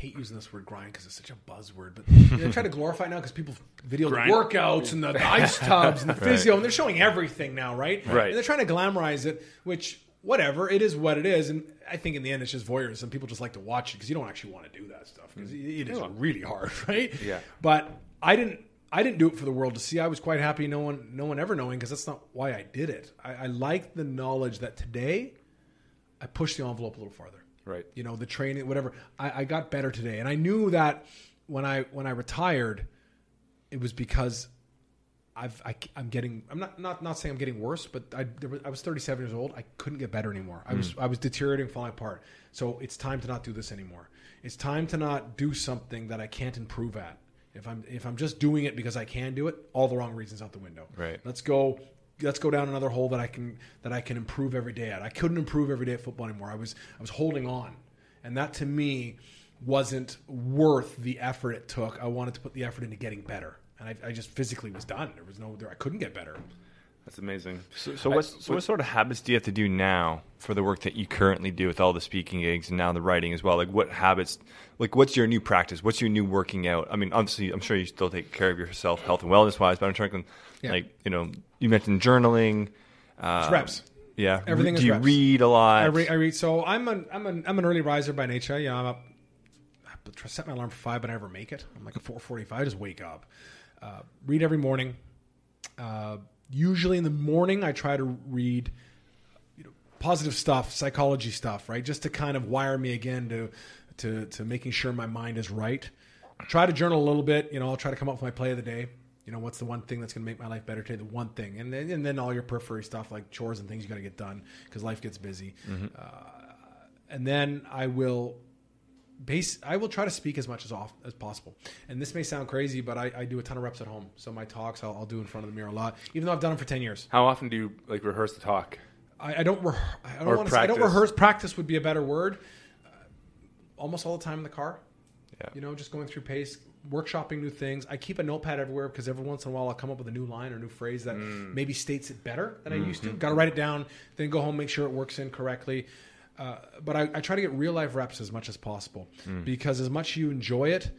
I hate using this word grind because it's such a buzzword, but they try to glorify now because people video the workouts and the, the ice tubs and the physio, and they're showing everything now, right? Right. And they're trying to glamorize it, which whatever it is, what it is, and I think in the end it's just voyeurism. People just like to watch it because you don't actually want to do that stuff because it is really hard, right? Yeah. But I didn't. I didn't do it for the world to see. I was quite happy no one, no one ever knowing because that's not why I did it. I, I like the knowledge that today I pushed the envelope a little farther. Right. You know, the training, whatever. I, I got better today, and I knew that when I when I retired, it was because I've I, am getting. I'm not not not saying I'm getting worse, but I there was, I was 37 years old. I couldn't get better anymore. I was hmm. I was deteriorating, falling apart. So it's time to not do this anymore. It's time to not do something that I can't improve at. If I'm if I'm just doing it because I can do it, all the wrong reasons out the window. Right. Let's go. Let's go down another hole that I can that I can improve every day at. I couldn't improve every day at football anymore. I was I was holding on, and that to me wasn't worth the effort it took. I wanted to put the effort into getting better, and I, I just physically was done. There was no there. I couldn't get better. that's amazing. So, so I- what, so what sort of habits do you have to do now for the work that you currently do with all the speaking gigs and now the writing as well? Like, what habits? Like, what's your new practice? What's your new working out? I mean, obviously, I'm sure you still take care of yourself, health and wellness wise, but I'm trying to, Yeah. like, you know, you mentioned journaling. Uh, It's reps. Yeah, Everything Do you reps. read a lot? I read, I read. So I'm an I'm an I'm an early riser by nature. Yeah, I'm up. I set my alarm for five, but I never make it. I'm like a four forty five. I just wake up. Uh, read every morning. Uh, usually in the morning, I try to read you know, positive stuff, psychology stuff, right? Just to kind of wire me again to to to making sure my mind is right. Try to journal a little bit. You know, I'll try to come up with my play of the day. You know, what's the one thing that's going to make my life better today? The one thing, and then and then all your periphery stuff like chores and things you got to get done because life gets busy. Uh, and then I will base I will try to speak as much as off as possible. And this may sound crazy, but I, I do a ton of reps at home. So my talks I'll, I'll do in front of the mirror a lot, even though I've done them for ten years. How often do you like rehearse the talk? I, I don't. Re- I don't want to. I don't rehearse. Practice would be a better word. Uh, almost all the time in the car. Yeah. You know, just going through pace, workshopping new things. I keep a notepad everywhere because every once in a while I'll come up with a new line or new phrase that Mm. maybe states it better than I Mm-hmm. used to. Got to write it down, then go home, make sure it works in correctly. Uh, but I, I try to get real life reps as much as possible Mm. because as much you enjoy it,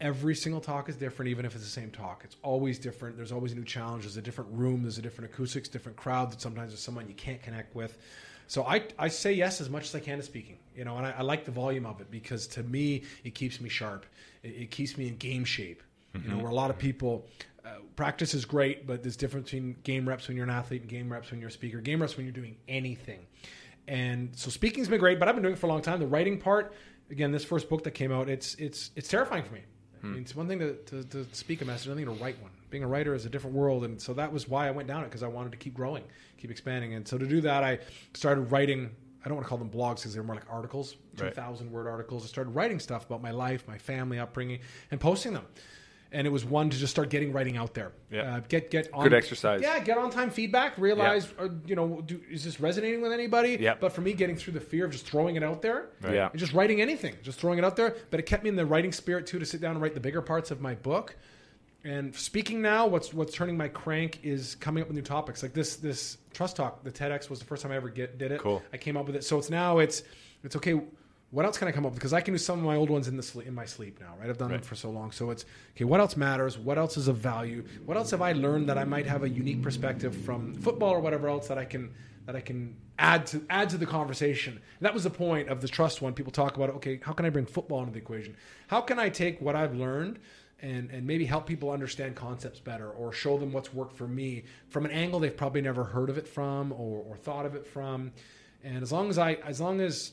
every single talk is different, even if it's the same talk. It's always different. There's always a new challenge. There's a different room. There's a different acoustics, different crowd. That sometimes there's someone you can't connect with. So I, I say yes as much as I can to speaking, you know, and I, I like the volume of it because to me it keeps me sharp. It, it keeps me in game shape. You know, where a lot of people uh, practice is great, but there's difference between game reps when you're an athlete and game reps when you're a speaker. Game reps when you're doing anything. And so speaking's been great, but I've been doing it for a long time. The writing part, again, this first book that came out, it's it's it's terrifying for me. I mean, it's one thing to, to, to speak a message, another thing to write one. Being a writer is a different world, and so that was why I went down it because I wanted to keep growing, keep expanding. And so to do that, I started writing. I don't want to call them blogs because they're more like articles, two thousand Right. word articles. I started writing stuff about my life, my family upbringing, and posting them. And it was one to just start getting writing out there. Yeah. Uh, get get on Good exercise. Yeah, get on time feedback. Realize, uh, you know, do, is this resonating with anybody? Yeah. But for me, getting through the fear of just throwing it out there, Right. Yeah. and just writing anything, just throwing it out there. But it kept me in the writing spirit too to sit down and write the bigger parts of my book. And speaking now, what's what's turning my crank is coming up with new topics like this. This trust talk, the TEDx was the first time I ever get, did it. Cool. I came up with it, so it's now it's it's okay. What else can I come up with? Because I can do some of my old ones in the sleep, in my sleep now, right? I've done them for so long, so it's okay. What else matters? What else is of value? What else have I learned that I might have a unique perspective from football or whatever else that I can that I can add to add to the conversation. And that was the point of the trust one. People talk about okay, how can I bring football into the equation? How can I take what I've learned and and maybe help people understand concepts better or show them what's worked for me from an angle they've probably never heard of it from or, or thought of it from. And as long as I as long as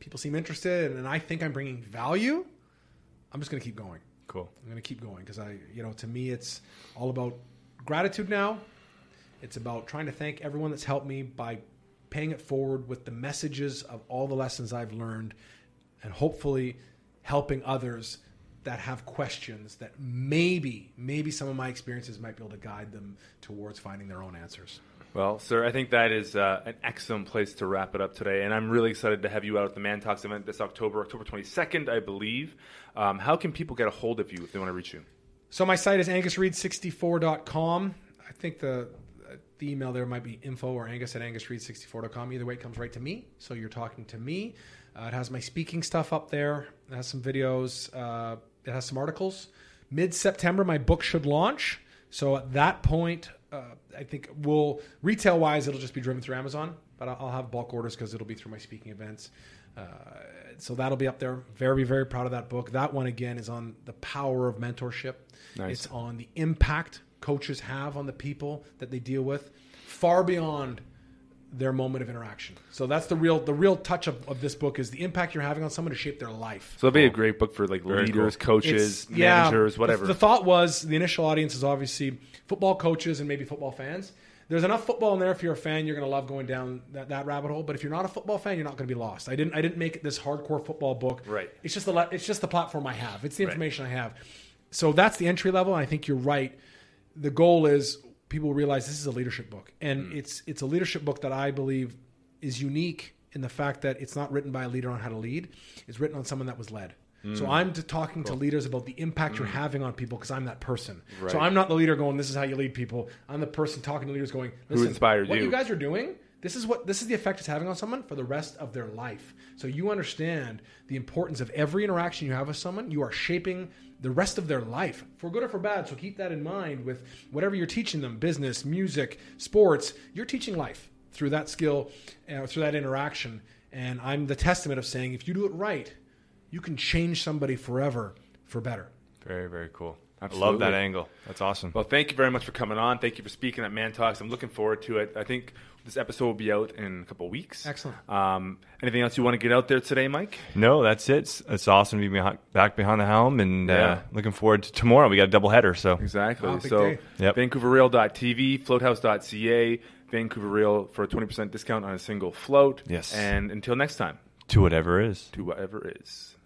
people seem interested and, and I think I'm bringing value, I'm just going to keep going. Cool. I'm going to keep going because I, you know, to me, it's all about gratitude now. It's about trying to thank everyone that's helped me by paying it forward with the messages of all the lessons I've learned, and hopefully helping others that have questions that maybe, maybe some of my experiences might be able to guide them towards finding their own answers. Well, sir, I think that is uh, an excellent place to wrap it up today. And I'm really excited to have you out at the ManTalks event this October, October 22nd, I believe. Um, how can people get a hold of you if they want to reach you? So my site is angusreid64.com. I think the the email there might be info or angus at angusreid64.com. Either way, it comes right to me. So you're talking to me. Uh, it has my speaking stuff up there. It has some videos. Uh, it has some articles. Mid September, my book should launch. So at that point, uh, I think we'll retail wise, it'll just be driven through Amazon, but I'll, I'll have bulk orders because it'll be through my speaking events. Uh, so that'll be up there. Very, very proud of that book. That one again is on the power of mentorship. Nice. It's on the impact coaches have on the people that they deal with, far beyond their moment of interaction. So that's the real the real touch of, of this book is the impact you're having on someone to shape their life. So that'll be a great book for like Very leaders, cool. coaches, It's- managers, the- whatever. The, thought was the initial audience is obviously football coaches and maybe football fans. There's enough football in there. If you're a fan, you're going to love going down that, that rabbit hole. But if you're not a football fan, you're not going to be lost. I didn't. I didn't make this hardcore football book. Right. It's just the. le- It's just the platform I have. It's the Right. information I have. So that's the entry level. And I think you're right. The goal is people realize this is a leadership book, and Mm. it's it's a leadership book that I believe is unique in the fact that it's not written by a leader on how to lead. It's written on someone that was led. Mm. So I'm t- talking to leaders about the impact you're having on people because I'm that person. Right. So I'm not the leader going, "This is how you lead people." I'm the person talking to leaders going, "Listen, inspired what you?" you guys are doing? This is what this is the effect it's having on someone for the rest of their life. So you understand the importance of every interaction you have with someone. You are shaping the rest of their life for good or for bad. So keep that in mind with whatever you're teaching them: business, music, sports. You're teaching life through that skill, uh, through that interaction. And I'm the testament of saying, if you do it right, you can change somebody forever for better. Very, very cool. I love that angle. That's awesome. Well, thank you very much for coming on. Thank you for speaking at ManTalks. I'm looking forward to it. I think this episode will be out in a couple of weeks. Excellent. Um, anything else you want to get out there today, Mike? No, that's it. It's, it's awesome to be behind, back behind the helm, and Yeah. uh, looking forward to tomorrow. We got a double header, so Exactly. Oh, big so, day. Yep. VancouverReal.tv, Floathouse.ca, Vancouver Real for a 20% discount on a single float. Yes. And until next time, to whatever is. to whatever is.